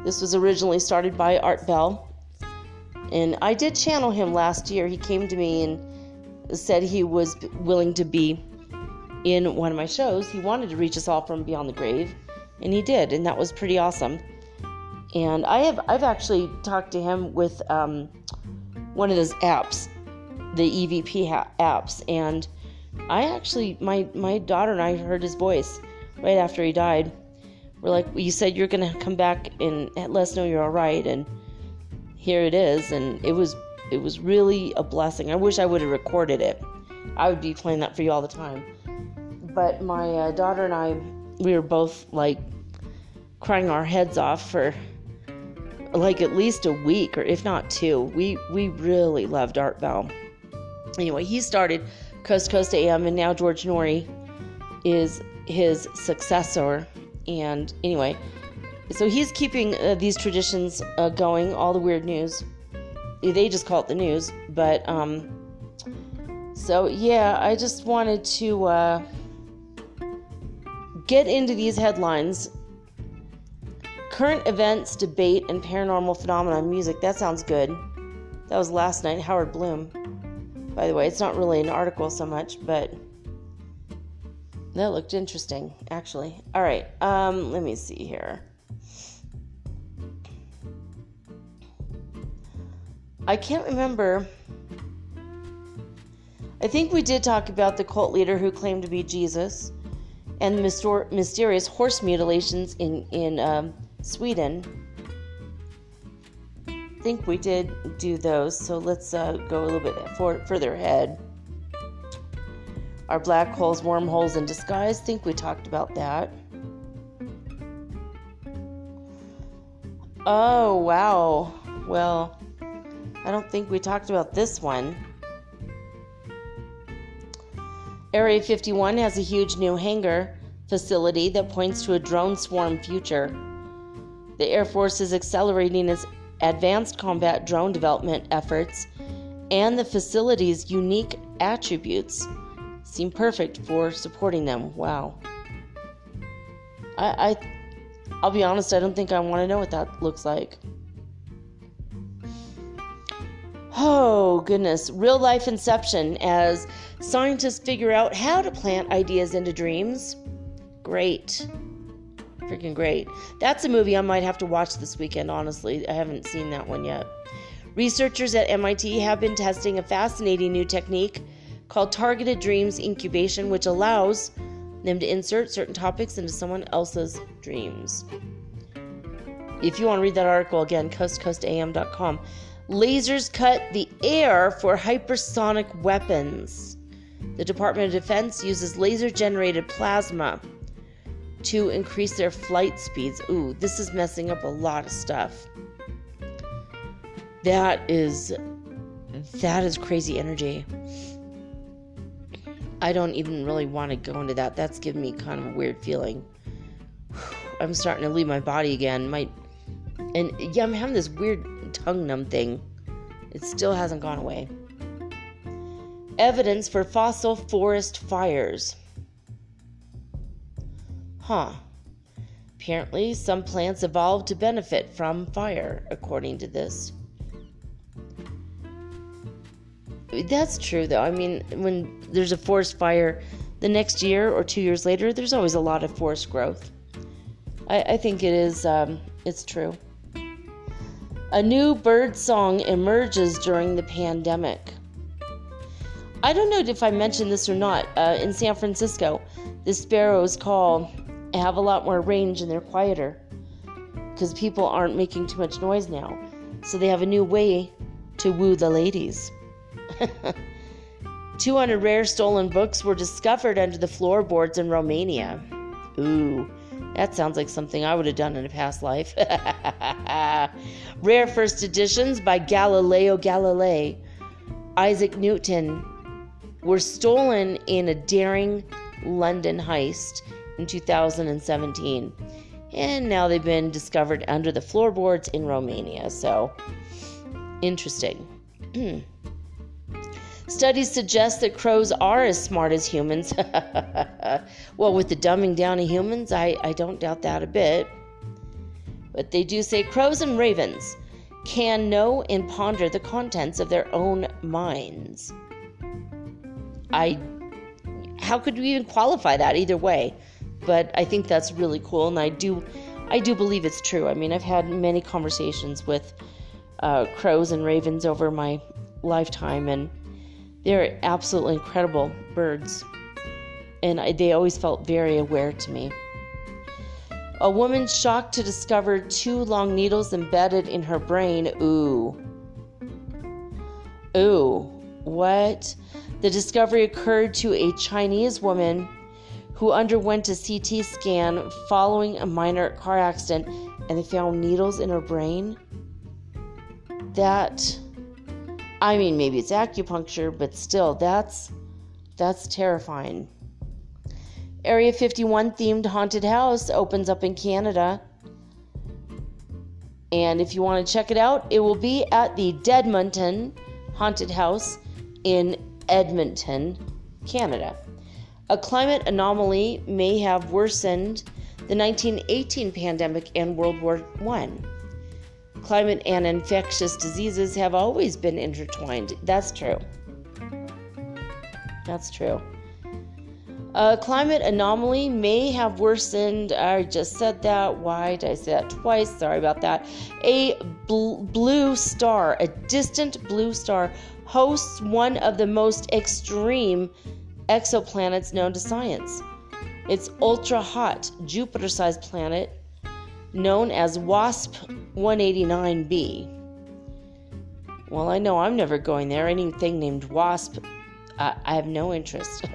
Speaker 1: This was originally started by Art Bell, and I did channel him last year. He came to me and said he was willing to be in one of my shows. He wanted to reach us all from beyond the grave and he did, and that was pretty awesome. And I have I've actually talked to him with um, one of those apps, the EVP ha- apps, and I actually my my daughter and I heard his voice right after he died. We're like, you said you're gonna come back and let us know you're all right, and here it is, and it was it was really a blessing. I wish I would have recorded it. I would be playing that for you all the time. But my uh, daughter and I we were both like crying our heads off for like at least a week or if not two. We we really loved Art Bell. Anyway, he started Coast Coast AM and now George Noory is his successor. And anyway, so he's keeping uh, these traditions uh, going, all the weird news. They just call it the news, but um so yeah, I just wanted to uh get into these headlines. Current events, debate, and paranormal phenomena music. That sounds good. That was last night, Howard Bloom. By the way, it's not really an article so much, but that looked interesting, actually. All right, um, let me see here. I can't remember. I think we did talk about the cult leader who claimed to be Jesus and the mysterious horse mutilations in in um, Sweden. I think we did do those, so let's uh, go a little bit for, further ahead. Our black holes, wormholes in disguise. I Think we talked about that. Oh wow. Well, I don't think we talked about this one. Area 51 has a huge new hangar facility that points to a drone swarm future. The Air Force is accelerating its advanced combat drone development efforts, and the facility's unique attributes seem perfect for supporting them. Wow. I, I I'll be honest, I don't think I want to know what that looks like. Oh, goodness. Real life inception as scientists figure out how to plant ideas into dreams. Great. Freaking great. That's a movie I might have to watch this weekend, honestly. I haven't seen that one yet. Researchers at MIT have been testing a fascinating new technique called targeted dreams incubation, which allows them to insert certain topics into someone else's dreams. If you want to read that article again, coastcoastam.com. Lasers cut the air for hypersonic weapons. The Department of Defense uses laser generated plasma to increase their flight speeds. Ooh, this is messing up a lot of stuff. That is that is crazy energy. I don't even really want to go into that. That's giving me kind of a weird feeling. I'm starting to leave my body again. My and yeah, I'm having this weird tongue numb thing. It still hasn't gone away. Evidence for fossil forest fires. Huh. Apparently, some plants evolved to benefit from fire, according to this. That's true, though. I mean, when there's a forest fire, the next year or two years later, there's always a lot of forest growth. I, I think it is, um, it's true. A new bird song emerges during the pandemic. I don't know if I mentioned this or not. Uh, in San Francisco, the sparrows call have a lot more range and they're quieter because people aren't making too much noise now. So they have a new way to woo the ladies. 200 rare stolen books were discovered under the floorboards in Romania. Ooh, that sounds like something I would have done in a past life. rare first editions by Galileo Galilei, Isaac Newton, were stolen in a daring London heist in 2017. And now they've been discovered under the floorboards in Romania. So, interesting. Hmm. Studies suggest that crows are as smart as humans. well, with the dumbing down of humans, I, I don't doubt that a bit. But they do say crows and ravens can know and ponder the contents of their own minds. I how could we even qualify that either way? But I think that's really cool, and I do I do believe it's true. I mean, I've had many conversations with uh, crows and ravens over my lifetime, and they're absolutely incredible birds, and I, they always felt very aware to me. A woman shocked to discover two long needles embedded in her brain. Ooh. Ooh. What? The discovery occurred to a Chinese woman who underwent a CT scan following a minor car accident and they found needles in her brain. That I mean maybe it's acupuncture, but still that's that's terrifying. Area 51 themed haunted house opens up in Canada. And if you want to check it out, it will be at the Deadmonton Haunted House in Edmonton, Canada. A climate anomaly may have worsened the 1918 pandemic and World War I. Climate and infectious diseases have always been intertwined. That's true. That's true. A climate anomaly may have worsened. I just said that. Why did I say that twice? Sorry about that. A bl- blue star, a distant blue star, hosts one of the most extreme exoplanets known to science. It's ultra hot, Jupiter sized planet known as WASP 189b. Well, I know I'm never going there. Anything named WASP, I have no interest.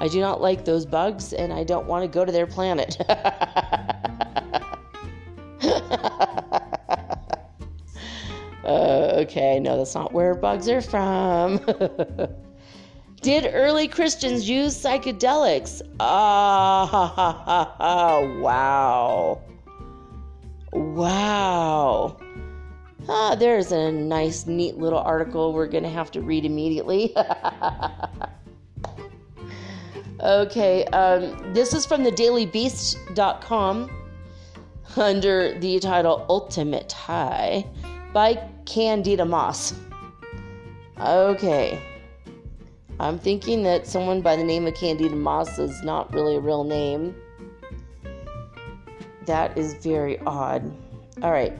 Speaker 1: I do not like those bugs and I don't want to go to their planet. okay, no, that's not where bugs are from. Did early Christians use psychedelics? Ah, oh, wow. Wow. Ah, there's a nice, neat little article we're going to have to read immediately. okay, um, this is from the dailybeast.com under the title Ultimate High by Candida Moss. Okay. I'm thinking that someone by the name of Candida Moss is not really a real name. That is very odd. All right.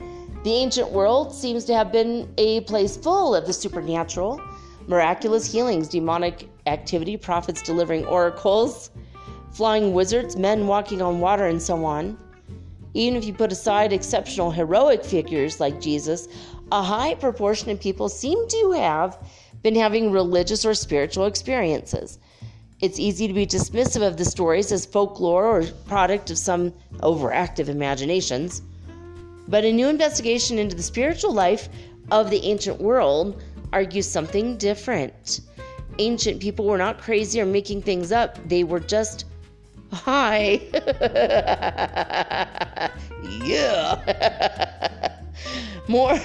Speaker 1: The ancient world seems to have been a place full of the supernatural, miraculous healings, demonic activity, prophets delivering oracles, flying wizards, men walking on water, and so on. Even if you put aside exceptional heroic figures like Jesus, a high proportion of people seem to have been having religious or spiritual experiences. It's easy to be dismissive of the stories as folklore or product of some overactive imaginations. But a new investigation into the spiritual life of the ancient world argues something different. Ancient people were not crazy or making things up, they were just Hi. yeah. more,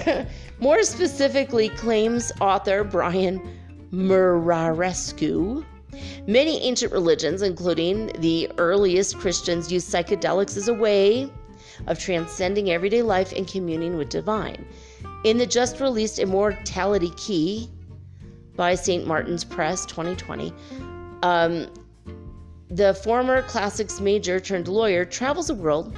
Speaker 1: more specifically, claims author Brian Muraresku, Many ancient religions, including the earliest Christians, used psychedelics as a way of transcending everyday life and communing with divine. In the just released Immortality Key by St. Martin's Press 2020, um, the former classics major turned lawyer travels the world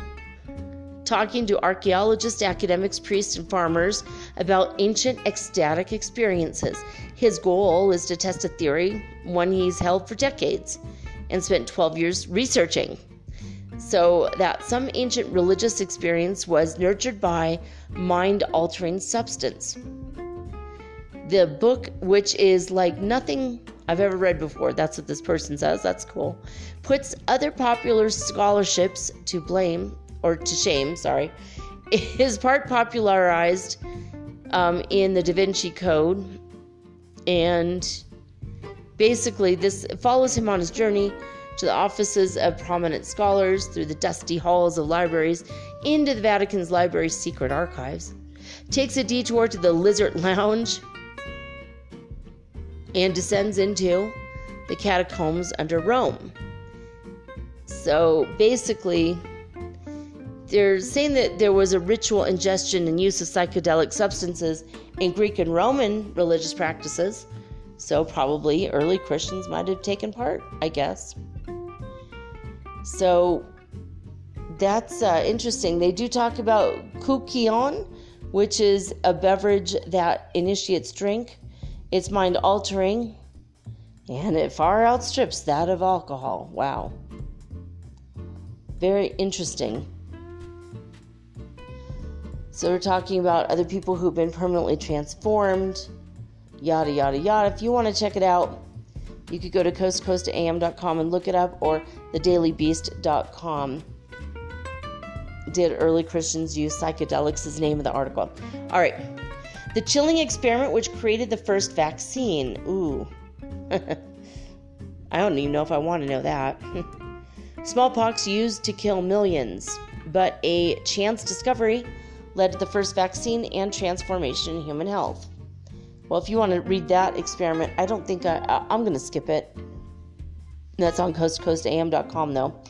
Speaker 1: talking to archaeologists, academics, priests, and farmers about ancient ecstatic experiences. His goal is to test a theory, one he's held for decades and spent 12 years researching. So, that some ancient religious experience was nurtured by mind altering substance. The book, which is like nothing I've ever read before, that's what this person says, that's cool, puts other popular scholarships to blame or to shame, sorry, is part popularized um, in the Da Vinci Code. And basically, this follows him on his journey to the offices of prominent scholars through the dusty halls of libraries into the Vatican's library's secret archives. Takes a detour to the Lizard Lounge and descends into the catacombs under Rome. So basically, they're saying that there was a ritual ingestion and use of psychedelic substances in Greek and Roman religious practices. So, probably early Christians might have taken part, I guess. So, that's uh, interesting. They do talk about kykeon, which is a beverage that initiates drink. It's mind altering, and it far outstrips that of alcohol. Wow. Very interesting. So we're talking about other people who've been permanently transformed, yada, yada, yada. If you want to check it out, you could go to coastcoastam.com and look it up or thedailybeast.com. Did early Christians use psychedelics is name of the article. All right. The chilling experiment which created the first vaccine. Ooh. I don't even know if I want to know that. Smallpox used to kill millions, but a chance discovery led to the first vaccine and transformation in human health. Well, if you want to read that experiment, I don't think I, I, am going to skip it. That's on coastcoastam.com, though.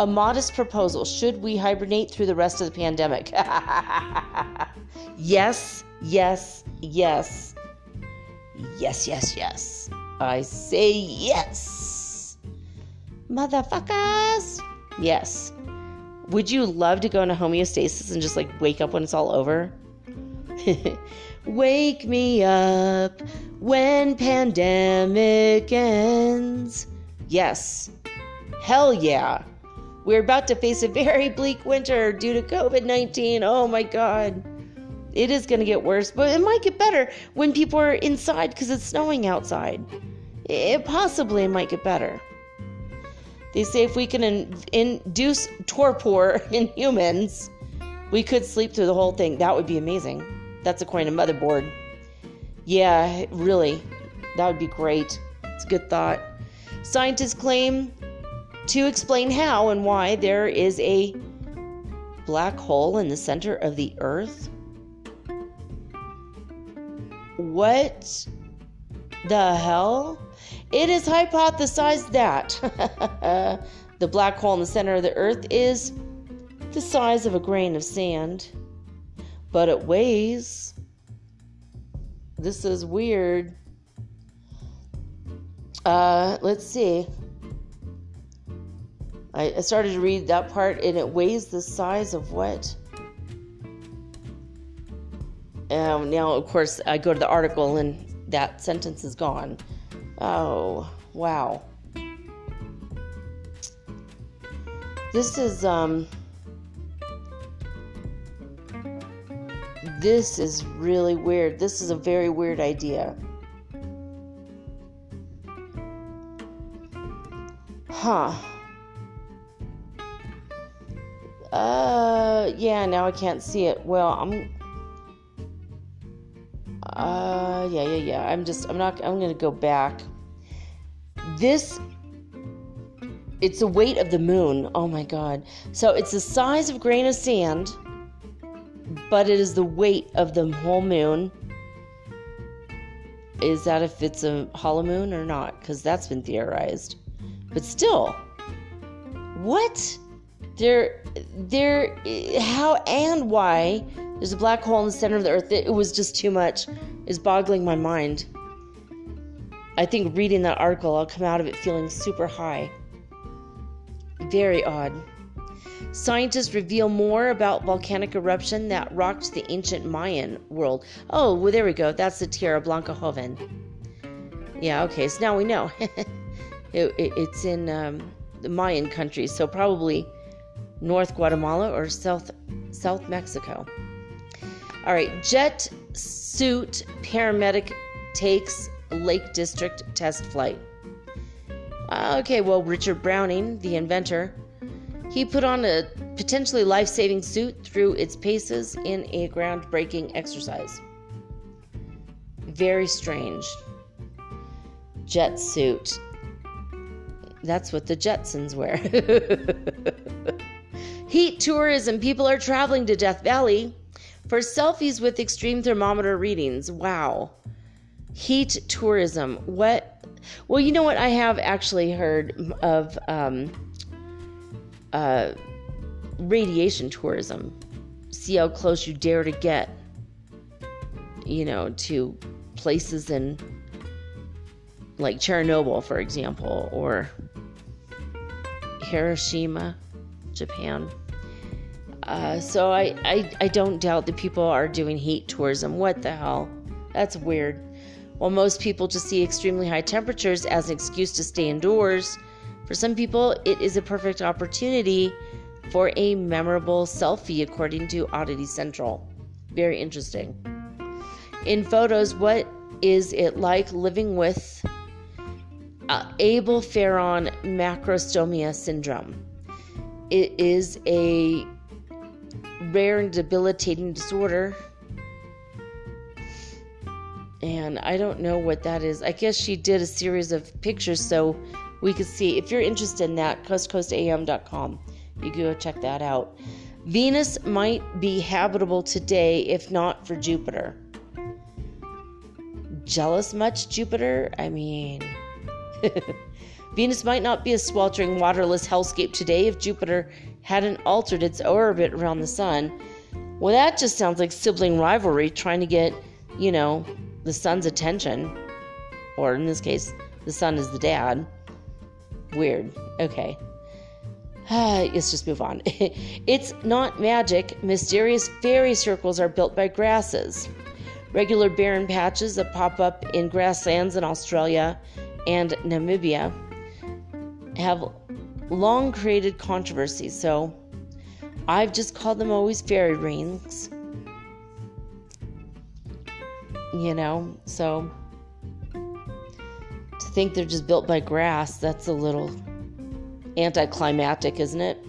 Speaker 1: A modest proposal Should we hibernate through the rest of the pandemic? yes, yes, yes. Yes, yes, yes. I say yes. Motherfuckers. Yes. Would you love to go into homeostasis and just like wake up when it's all over? wake me up when pandemic ends. Yes. Hell yeah. We're about to face a very bleak winter due to COVID 19. Oh my God. It is going to get worse, but it might get better when people are inside because it's snowing outside. It possibly might get better. They say if we can in- induce torpor in humans, we could sleep through the whole thing. That would be amazing. That's according to Motherboard. Yeah, really. That would be great. It's a good thought. Scientists claim to explain how and why there is a black hole in the center of the Earth. What the hell? It is hypothesized that the black hole in the center of the Earth is the size of a grain of sand, but it weighs. This is weird. Uh, let's see. I, started to read that part, and it weighs the size of what? Um, now, of course, I go to the article, and that sentence is gone. Oh, wow. This is um This is really weird. This is a very weird idea. Huh. Uh yeah, now I can't see it. Well, I'm uh, yeah, yeah, yeah. I'm just, I'm not, I'm gonna go back. This, it's the weight of the moon. Oh my god. So it's the size of grain of sand, but it is the weight of the whole moon. is that if it's a hollow moon or not? Because that's been theorized. But still, what? There, there, how and why there's a black hole in the center of the earth. It was just too much. Is boggling my mind. I think reading that article, I'll come out of it feeling super high. Very odd. Scientists reveal more about volcanic eruption that rocked the ancient Mayan world. Oh, well, there we go. That's the Tierra Blanca Joven. Yeah, okay, so now we know. it, it, it's in um, the Mayan country, so probably North Guatemala or South South Mexico. All right, jet suit paramedic takes Lake District test flight. Uh, okay, well, Richard Browning, the inventor, he put on a potentially life saving suit through its paces in a groundbreaking exercise. Very strange. Jet suit. That's what the Jetsons wear. Heat tourism. People are traveling to Death Valley for selfies with extreme thermometer readings. Wow. Heat tourism. What? Well, you know what? I have actually heard of um, uh, radiation tourism. See how close you dare to get, you know, to places in like Chernobyl, for example, or Hiroshima, Japan. Uh, so I, I, I don't doubt that people are doing heat tourism. What the hell? That's weird. While most people just see extremely high temperatures as an excuse to stay indoors, for some people it is a perfect opportunity for a memorable selfie, according to Oddity Central. Very interesting. In photos, what is it like living with uh, Ablepharon macrostomia syndrome? It is a rare and debilitating disorder. And I don't know what that is. I guess she did a series of pictures so we could see. If you're interested in that, coastcoastam.com. You can go check that out. Venus might be habitable today if not for Jupiter. Jealous much, Jupiter? I mean, Venus might not be a sweltering, waterless hellscape today if Jupiter hadn't altered its orbit around the sun. Well, that just sounds like sibling rivalry trying to get, you know, the sun's attention. Or in this case, the sun is the dad. Weird. Okay. Let's just move on. it's not magic. Mysterious fairy circles are built by grasses. Regular barren patches that pop up in grasslands in Australia and Namibia have long created controversy, so I've just called them always fairy rings. You know, so to think they're just built by grass, that's a little anticlimactic, isn't it?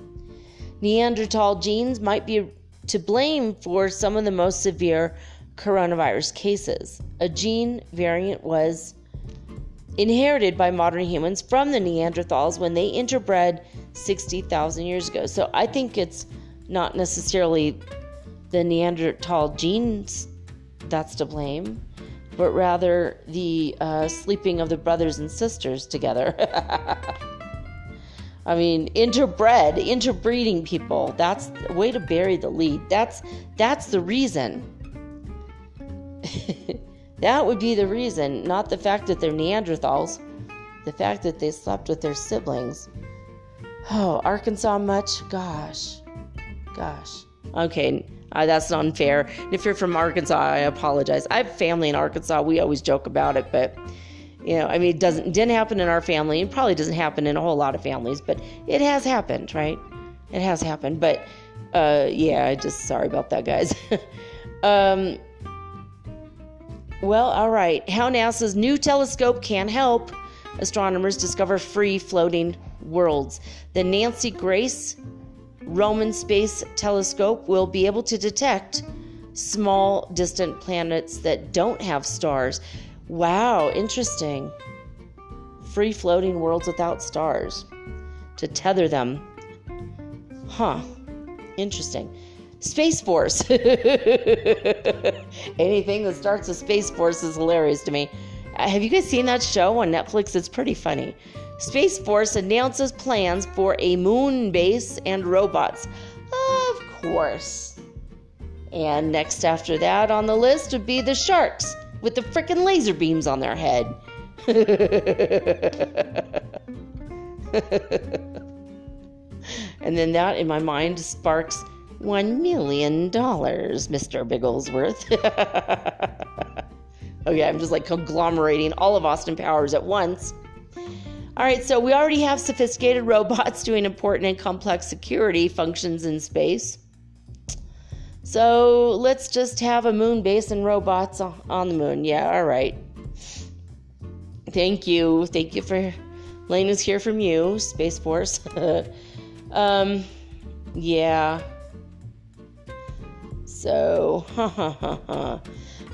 Speaker 1: Neanderthal genes might be to blame for some of the most severe coronavirus cases. A gene variant was inherited by modern humans from the Neanderthals when they interbred 60,000 years ago. So I think it's not necessarily the Neanderthal genes that's to blame, but rather the uh, sleeping of the brothers and sisters together. I mean, interbred, interbreeding people. That's a way to bury the lead. That's that's the reason. That would be the reason, not the fact that they're Neanderthals, the fact that they slept with their siblings. Oh, Arkansas much? Gosh. Gosh. Okay, uh, that's unfair. If you're from Arkansas, I apologize. I have family in Arkansas. We always joke about it, but you know, I mean, it doesn't didn't happen in our family. It probably doesn't happen in a whole lot of families, but it has happened, right? It has happened. But uh, yeah, just sorry about that, guys. um, well, all right. How NASA's new telescope can help astronomers discover free floating worlds. The Nancy Grace Roman Space Telescope will be able to detect small distant planets that don't have stars. Wow, interesting. Free floating worlds without stars to tether them. Huh, interesting. Space Force. Anything that starts a Space Force is hilarious to me. Uh, have you guys seen that show on Netflix? It's pretty funny. Space Force announces plans for a moon base and robots. Of course. And next after that on the list would be the sharks with the freaking laser beams on their head. and then that in my mind sparks one million dollars, Mr. Bigglesworth. okay, I'm just like conglomerating all of Austin Powers at once. All right, so we already have sophisticated robots doing important and complex security functions in space. So let's just have a moon base and robots on the moon. Yeah, all right. Thank you. Thank you for letting us hear from you, Space Force. um, yeah. So,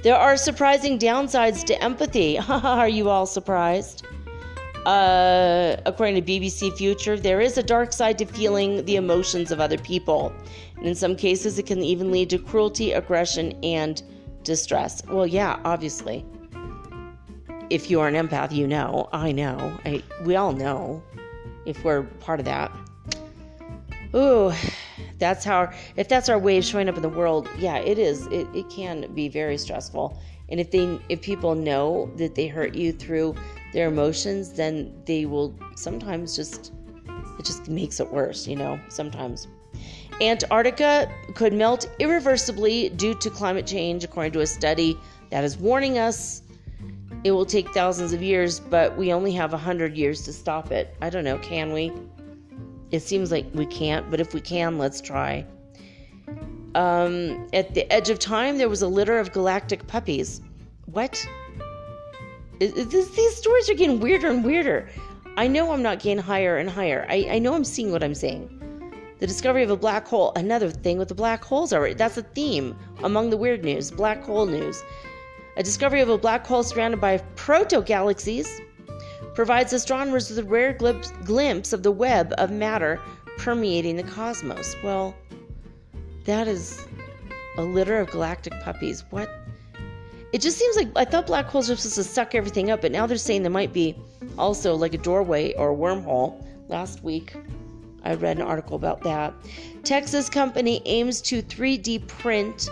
Speaker 1: there are surprising downsides to empathy. are you all surprised? Uh, according to BBC Future, there is a dark side to feeling the emotions of other people. And in some cases, it can even lead to cruelty, aggression, and distress. Well, yeah, obviously. If you are an empath, you know. I know. I, we all know if we're part of that. Ooh, that's how, if that's our way of showing up in the world, yeah, it is. It, it can be very stressful. And if they, if people know that they hurt you through their emotions, then they will sometimes just, it just makes it worse, you know, sometimes. Antarctica could melt irreversibly due to climate change, according to a study that is warning us it will take thousands of years, but we only have 100 years to stop it. I don't know, can we? It seems like we can't, but if we can, let's try. Um, at the edge of time, there was a litter of galactic puppies. What? this, these stories are getting weirder and weirder. I know I'm not getting higher and higher. I, I know I'm seeing what I'm saying. The discovery of a black hole, another thing with the black holes already. That's a theme among the weird news, black hole news. A discovery of a black hole surrounded by proto galaxies provides astronomers with a rare glimpse of the web of matter permeating the cosmos. Well, that is a litter of galactic puppies. What it just seems like I thought black holes were supposed to suck everything up, but now they're saying there might be also like a doorway or a wormhole. Last week, I read an article about that. Texas company aims to 3D print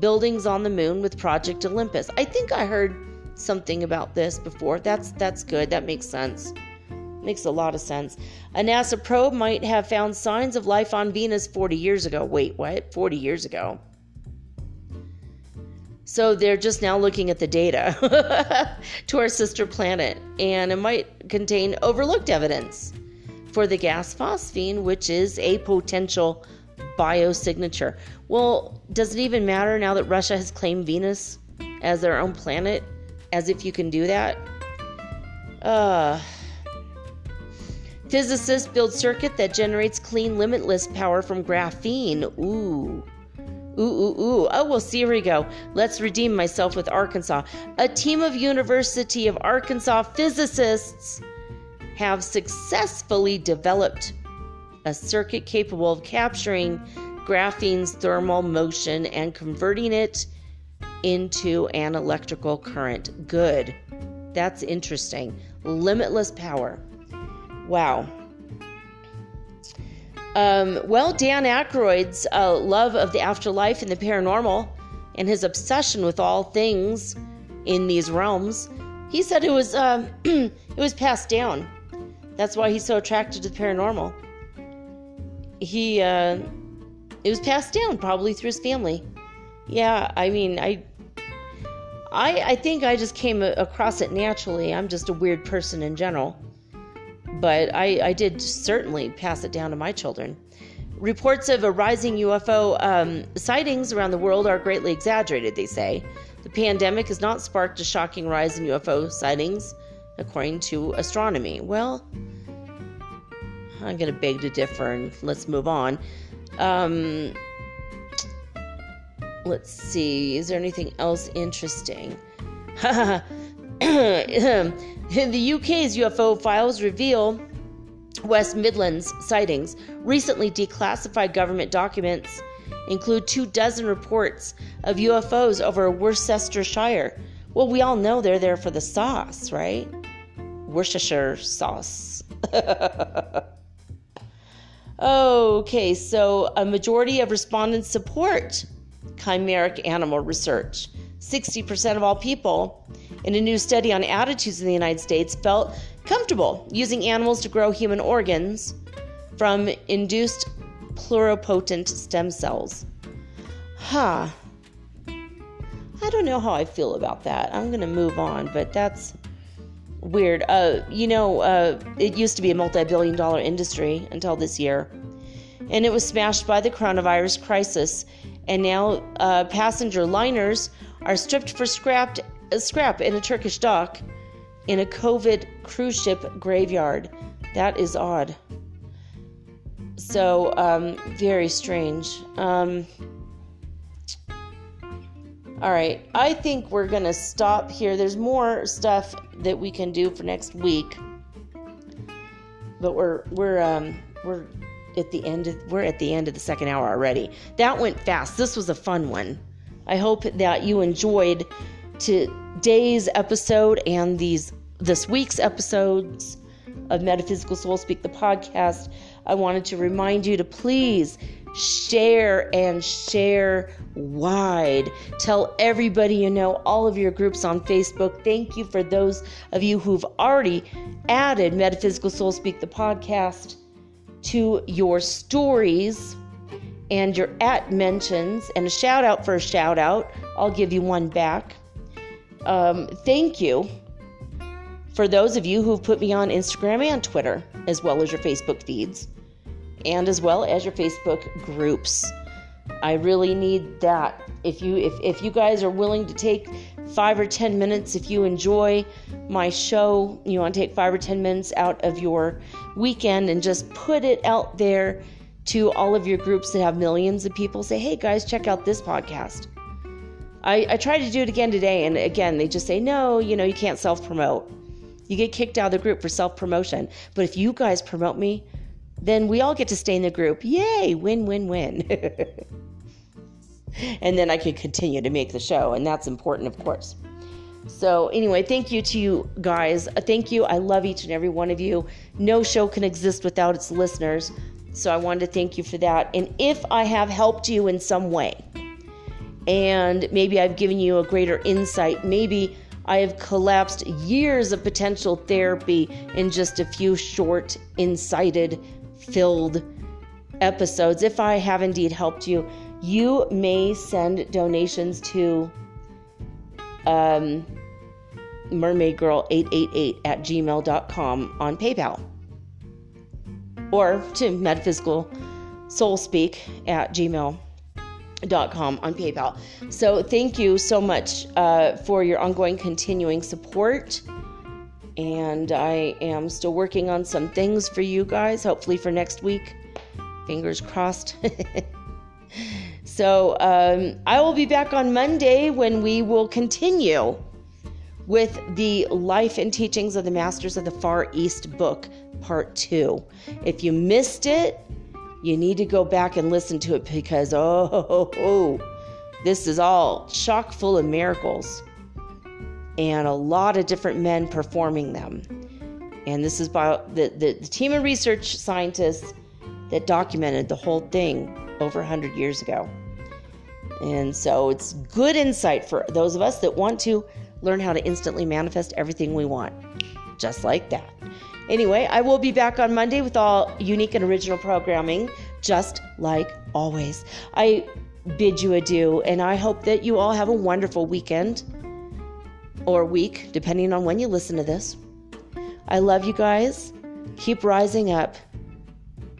Speaker 1: buildings on the moon with Project Olympus. I think I heard something about this before. That's that's good. That makes sense. Makes a lot of sense. A NASA probe might have found signs of life on Venus 40 years ago. Wait, what? 40 years ago. So they're just now looking at the data to our sister planet, and it might contain overlooked evidence for the gas phosphine, which is a potential biosignature. Well, does it even matter now that Russia has claimed Venus as their own planet? As if you can do that? Uh, physicists build circuit that generates clean, limitless power from graphene. Ooh. Ooh, ooh, ooh. Oh, well, see, here we go. Let's redeem myself with Arkansas. A team of University of Arkansas physicists have successfully developed a circuit capable of capturing graphene's thermal motion and converting it into an electrical current. Good. That's interesting. Limitless power. Wow. Um, well, Dan Aykroyd's uh, love of the afterlife and the paranormal and his obsession with all things in these realms, he said it was uh, it was passed down. That's why he's so attracted to the paranormal. He uh, it was passed down probably through his family. Yeah, I mean, I I I think I just came across it naturally. I'm just a weird person in general but I, I did certainly pass it down to my children. Reports of a rising UFO um, sightings around the world are greatly exaggerated, they say. The pandemic has not sparked a shocking rise in UFO sightings, according to astronomy. Well, I'm going to beg to differ and let's move on. Um, let's see, is there anything else interesting? the UK's UFO files reveal West Midlands sightings. Recently declassified government documents include two dozen reports of UFOs over Worcestershire. Well, we all know they're there for the sauce, right? Worcestershire sauce. okay, so a majority of respondents support chimeric animal research. 60% of all people in a new study on attitudes in the United States felt comfortable using animals to grow human organs from induced pluripotent stem cells. Huh. I don't know how I feel about that. I'm going to move on, but that's weird. Uh, you know, uh, it used to be a multi billion dollar industry until this year, and it was smashed by the coronavirus crisis. And now uh, passenger liners are stripped for scrapped, uh, scrap in a Turkish dock in a COVID cruise ship graveyard. That is odd. So, um, very strange. Um, all right, I think we're gonna stop here. There's more stuff that we can do for next week, but we're we're um, we're at the end. Of, we're at the end of the second hour already. That went fast. This was a fun one. I hope that you enjoyed today's episode and these this week's episodes of Metaphysical Soul Speak the podcast. I wanted to remind you to please share and share wide. Tell everybody you know, all of your groups on Facebook. Thank you for those of you who've already added Metaphysical Soul Speak the podcast to your stories and your at mentions and a shout out for a shout out. I'll give you one back. Um, thank you for those of you who've put me on Instagram and Twitter, as well as your Facebook feeds and as well as your Facebook groups. I really need that. If you if, if you guys are willing to take five or ten minutes, if you enjoy my show, you want to take five or ten minutes out of your weekend and just put it out there to all of your groups that have millions of people. Say, hey guys, check out this podcast. I, I tried to do it again today, and again, they just say, no, you know, you can't self promote. You get kicked out of the group for self promotion. But if you guys promote me, then we all get to stay in the group. Yay, win, win, win. and then I could continue to make the show, and that's important, of course. So, anyway, thank you to you guys. Uh, thank you. I love each and every one of you. No show can exist without its listeners. So, I wanted to thank you for that. And if I have helped you in some way, and maybe I've given you a greater insight, maybe I have collapsed years of potential therapy in just a few short, incited filled episodes. If I have indeed helped you, you may send donations to um, mermaidgirl888 at gmail.com on PayPal or to metaphysical at gmail.com on PayPal. So thank you so much uh, for your ongoing continuing support and I am still working on some things for you guys, hopefully for next week. Fingers crossed. so um, I will be back on Monday when we will continue with the life and teachings of the Masters of the Far East book, part two. If you missed it, you need to go back and listen to it because, oh, oh, oh this is all chock full of miracles and a lot of different men performing them. And this is by the, the, the team of research scientists that documented the whole thing over 100 years ago. And so it's good insight for those of us that want to learn how to instantly manifest everything we want, just like that. Anyway, I will be back on Monday with all unique and original programming, just like always. I bid you adieu, and I hope that you all have a wonderful weekend or week, depending on when you listen to this. I love you guys. Keep rising up.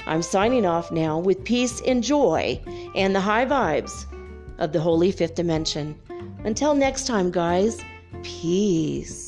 Speaker 1: I'm signing off now with peace and joy and the high vibes of the Holy Fifth Dimension. Until next time, guys, peace.